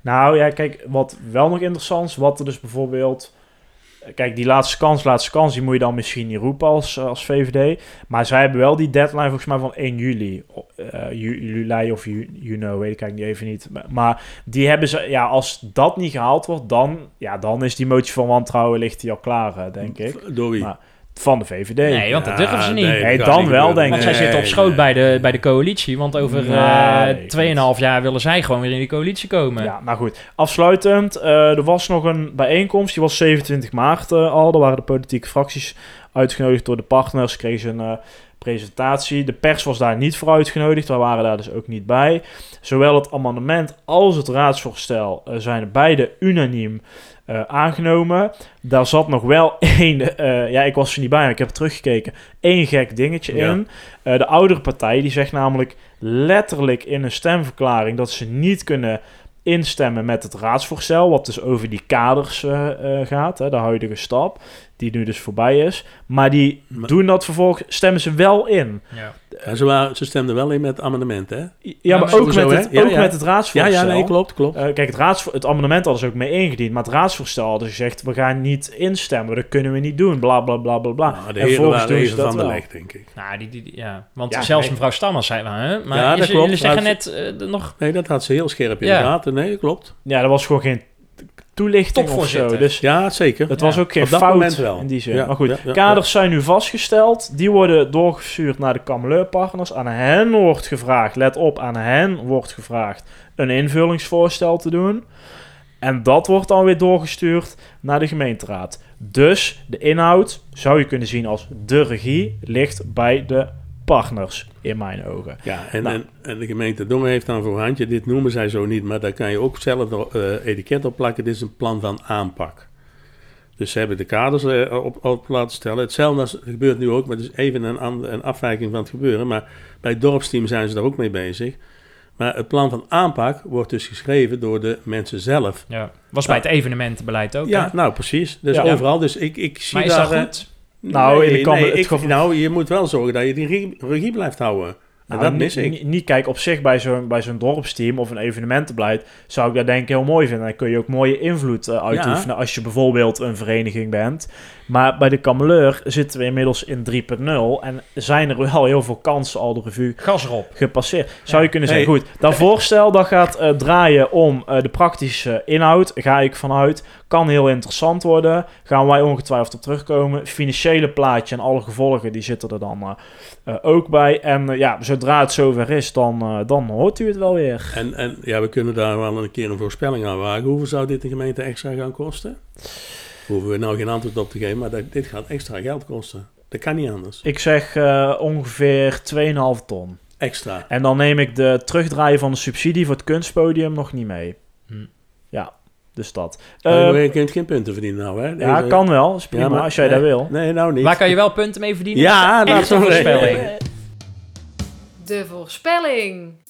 Nou ja, kijk, wat wel nog interessant is, wat er dus bijvoorbeeld... Kijk, die laatste kans, laatste kans, die moet je dan misschien niet roepen als, als VVD. Maar zij hebben wel die deadline volgens mij van 1 juli. eh ju- juli of ju- juni, weet ik eigenlijk niet, even niet. Maar, die hebben ze, ja, als dat niet gehaald wordt, dan, ja, dan is die motie van wantrouwen ligt die al klaar, eh, denk ik. Door wie? Maar van de VVD. Nee, want dat durven ze niet. nee, Nee, dan wel, denk Want ik. zij zitten op Nee, schoot nee. bij, de, bij de coalitie. Want over eh weet ik 2,5 jaar willen zij gewoon weer in die coalitie komen. Ja, nou goed. Afsluitend, eh, er was nog een bijeenkomst. Die was 27 maart eh, al. Daar waren de politieke fracties uitgenodigd door de partners. Kregen ze een presentatie. De pers was daar niet voor uitgenodigd. We waren daar dus ook niet bij. Zowel het amendement als het raadsvoorstel zijn beide unaniem eh, aangenomen. Daar zat nog wel één, eh, ja, ik was er niet bij, maar ik heb teruggekeken, één gek dingetje Ja. in. Eh, de oudere partij die zegt namelijk letterlijk in een stemverklaring dat ze niet kunnen instemmen met het raadsvoorstel, wat dus over die kaders gaat, hè, de huidige stap, die nu dus voorbij is. Maar die Maar- doen dat vervolgens, stemmen ze wel in. Ja. Ja, ze, waren, ze stemden wel in met het amendement, hè? Ja, maar maar ook, met het, Ja, ook ja. met het Ja, raadsvoorstel. ja, nee, klopt, klopt. Eh, kijk, het, raads, het amendement hadden ze ook mee ingediend, maar het raadsvoorstel hadden ze gezegd, we gaan niet instemmen, dat kunnen we niet doen, bla bla bla bla bla. Nou, de en heren volgens waren even van de leg, denk ik. Nou, die, die, die- ja. Want Ja, zelfs nee. mevrouw Stammers zei, hè? maar Ja, dat klopt. jullie zeggen Maar net eh, nog... Nee, dat had ze heel scherp in Ja. de gaten. Nee, klopt. Ja, dat was gewoon geen toelichting of zo. Dus Ja, zeker. het Ja, was ook geen fout moment wel. in die zin. Ja, maar goed, ja, ja, kaders zijn nu vastgesteld. Die worden doorgestuurd naar de Kameleurpartners. Aan hen wordt gevraagd, let op, aan hen wordt gevraagd een invullingsvoorstel te doen. En dat wordt dan weer doorgestuurd naar de gemeenteraad. Dus de inhoud, zou je kunnen zien als de regie, ligt bij de partners, in mijn ogen. Ja, en, Nou. en, en de gemeente Dongen heeft dan voor handje, dit noemen zij zo niet, maar daar kan je ook zelf nog, eh, etiket op plakken. Dit is een plan van aanpak. Dus ze hebben de kaders eh, op, op laten stellen. Hetzelfde als, gebeurt nu ook, maar het is even een, een afwijking van het gebeuren. Maar bij het dorpsteam zijn ze daar ook mee bezig. Maar het plan van aanpak wordt dus geschreven door de mensen zelf. Ja. Was bij het evenementenbeleid ook, Ja, hè? nou precies. Dus Ja. overal. Dus ik, ik zie Maar is daar... dat eh, goed? Nou, in de Kamer- het ik, geval- nou, je moet wel zorgen dat je die regie, regie blijft houden. En Nou, dat mis ik. Niet, niet, kijk, op zich bij zo'n, bij zo'n dorpsteam of een evenementenbeleid zou ik dat denk ik heel mooi vinden. Dan kun je ook mooie invloed eh, uitoefenen als je bijvoorbeeld een vereniging bent. Maar bij de Kameleur zitten we inmiddels in 3.0 en zijn er wel heel veel kansen al de revue Gas erop. gepasseerd. Zou je kunnen Hey. zeggen, goed, dat voorstel dat gaat eh, draaien om eh, de praktische inhoud, ga ik vanuit. Kan heel interessant worden, gaan wij ongetwijfeld op terugkomen. Financiële plaatje en alle gevolgen, die zitten er dan eh, eh, ook bij. En eh, ja, zodra het zover is, dan, dan hoort u het wel weer. En, en ja, we kunnen daar wel een keer een voorspelling aan wagen. Hoeveel zou dit de gemeente extra gaan kosten? Hoeven we nou geen antwoord op te geven, maar dat, dit gaat extra geld kosten. Dat kan niet anders. Ik zeg eh, ongeveer 2,5 ton. Extra. En dan neem ik de terugdraaien van de subsidie voor het kunstpodium nog niet mee. Dus dat. Maar Eh, je kunt geen punten verdienen nou, hè? ja, kan wel. Is prima, Ja, maar- als jij nee, dat wil. Nee, nou niet. Waar kan je wel punten mee verdienen? Ja, dat is nog voorspelling. De voorspelling.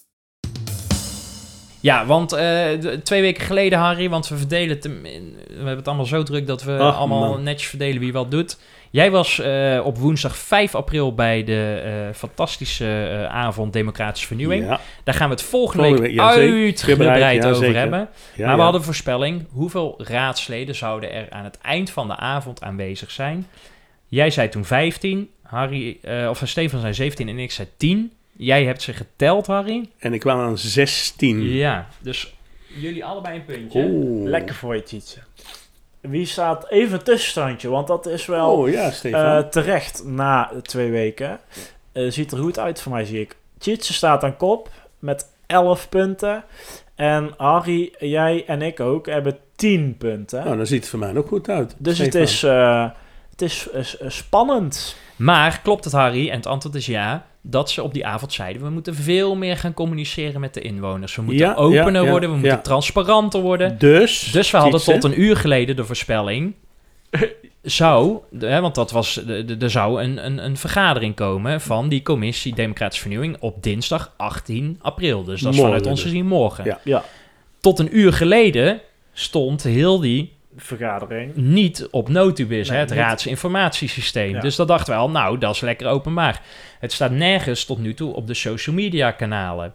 Ja, want eh, de- twee weken geleden, Harry, want we verdelen We hebben het allemaal zo druk dat we Ach, allemaal man. netjes verdelen wie wat doet. Jij was uh, op woensdag 5 april bij de uh, fantastische uh, avond Democratische Vernieuwing. Ja. Daar gaan we het volgende, volgende week ja, uitgebreid ja, over zeker. hebben. maar we hadden een voorspelling. Hoeveel raadsleden zouden er aan het eind van de avond aanwezig zijn? Jij zei toen 15, Harry, of Stefan zei 17 en ik zei 10. Jij hebt ze geteld, Harry. En ik kwam aan 16. Ja, dus jullie allebei een puntje. Oeh. Lekker voor je, Tietje. Wie staat even een tussenstandje? Want dat is wel oh, ja, uh, terecht na twee weken. Uh, ziet er goed uit voor mij, zie ik. Tjitse staat aan kop met 11 punten. En Harry, jij en ik ook hebben 10 punten. Nou, dan ziet het voor mij ook goed uit. Dus het is, uh, het is spannend. Maar klopt het, Harry? En het antwoord is ja dat ze op die avond zeiden: we moeten veel meer gaan communiceren met de inwoners. We moeten opener worden, we moeten transparanter worden. Dus, dus we hadden tot een uur geleden de voorspelling. zou, hè, want dat was, er zou een, een, een vergadering komen van die commissie Democratische Vernieuwing op dinsdag 18 april. Dus dat is vanuit ons dus. gezien morgen. Ja. Tot een uur geleden stond heel die vergadering. Niet op Notubis, nee, hè, het raadsinformatiesysteem. Dus dat dachten we al, nou, dat is lekker openbaar. Het staat nergens tot nu toe op de social media kanalen.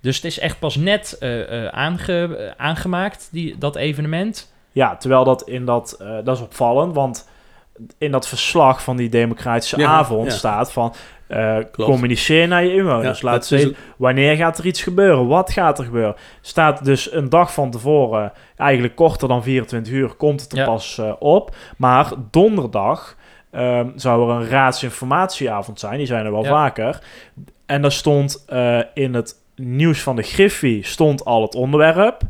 Dus het is echt pas net uh, uh, aange, aangemaakt, die, dat evenement. Ja, terwijl dat in dat, uh, dat is opvallend, want in dat verslag van die democratische avond staat van uh, communiceer naar je inwoners. Ja, Laat zien wanneer gaat er iets gebeuren, wat gaat er gebeuren. Staat dus een dag van tevoren, eigenlijk korter dan 24 uur, komt het er pas uh, op. Maar donderdag um, zou er een raadsinformatieavond zijn, die zijn er wel vaker. En daar stond uh, in het nieuws van de Griffie stond al het onderwerp.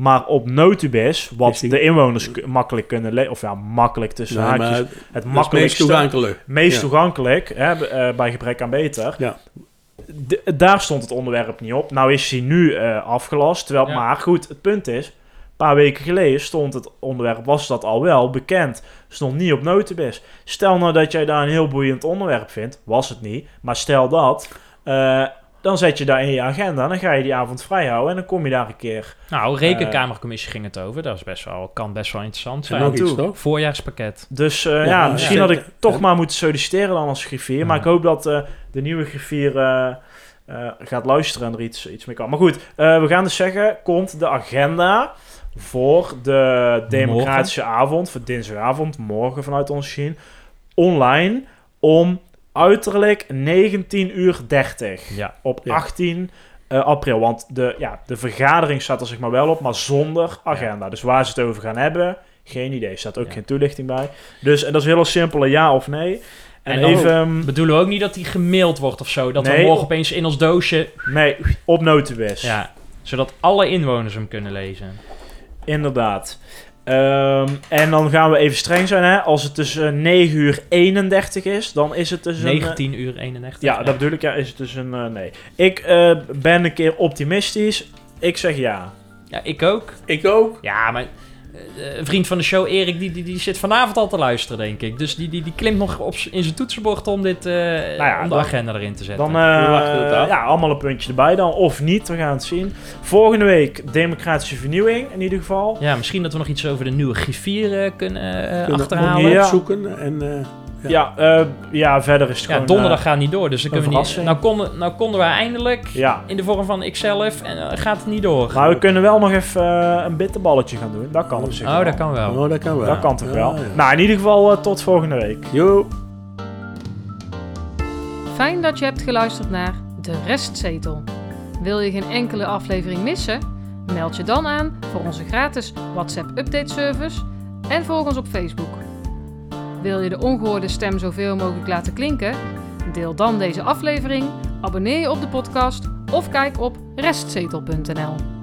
Maar op Notubis, wat de inwoners makkelijk kunnen lezen, of ja, makkelijk tussen nee, haakjes, het makkelijkste, meest toegankelijk, meest ja. toegankelijk hè, uh, bij gebrek aan beter. Ja. De, daar stond het onderwerp niet op. Nou is hij nu uh, afgelast. Terwijl, ja. Maar goed, het punt is, een paar weken geleden stond het onderwerp, was dat al wel bekend, stond niet op Notubis. Stel nou dat jij daar een heel boeiend onderwerp vindt, was het niet, maar stel dat, uh, dan zet je daar in je agenda. Dan ga je die avond vrij houden en dan kom je daar een keer. Nou, rekenkamercommissie ging het over. Dat is best wel, kan best wel interessant zijn. Nog iets, toch? Voorjaarspakket. Dus uh, ja, ja, misschien ja. had ik toch maar moeten solliciteren dan als griffier. Maar ik hoop dat uh, de nieuwe griffier uh, gaat luisteren en er iets, iets mee kan. Maar goed, we gaan dus zeggen, komt de agenda voor de democratische morgen. avond, voor dinsdagavond, morgen vanuit ons gezien, online om uiterlijk 19 uur 30 ja. op 18 uh, april. Want de, ja, de vergadering staat er zeg maar wel op, maar zonder agenda. Ja. Dus waar ze het over gaan hebben, geen idee. Er staat ook geen toelichting bij. Dus en dat is heel simpele ja of nee. En, en even... Ehm, bedoelen we ook niet dat die gemaild wordt of zo? Dat nee, we morgen opeens in ons doosje... Nee, op notenbes. Ja, zodat alle inwoners hem kunnen lezen. Inderdaad. Um, en dan gaan we even streng zijn. Hè? Als het tussen 9 uur 31 is, dan is het dus 19 uur 31. Ja, dat bedoel ik. Ja, is het dus een uh, nee. Ik uh, ben een keer optimistisch. Ik zeg ja. Ja, ik ook. Ik ook. Ja, maar eh, een vriend van de show, Erik, die, die, die zit vanavond al te luisteren, denk ik. Dus die, die, die klimt nog op in zijn toetsenbord om, dit, uh, nou ja, om de dan, agenda erin te zetten. Dan uh, ja, allemaal een puntje erbij dan. Of niet, we gaan het zien. Volgende week democratische vernieuwing in ieder geval. Ja, misschien dat we nog iets over de nieuwe griffier kunnen, kunnen achterhalen. Ja. opzoeken en... Ja, ja, uh, ja, verder is het ja, gewoon... donderdag gaat niet door, dus dan kunnen we niet... Nou konden, nou konden we eindelijk ja. in de vorm van ikzelf en uh, gaat het niet door. Maar we kunnen wel nog even uh, een bitterballetje gaan doen. Dat kan op zich Oh, wel. dat kan wel. Oh, dat kan wel. Dat kan toch wel. Nou, in ieder geval tot volgende week. Jo. Fijn dat je hebt geluisterd naar De Restzetel. Wil je geen enkele aflevering missen? Meld je dan aan voor onze gratis WhatsApp update service en volg ons op Facebook. Wil je de ongehoorde stem zoveel mogelijk laten klinken? Deel dan deze aflevering, abonneer je op de podcast of kijk op restzetel.nl.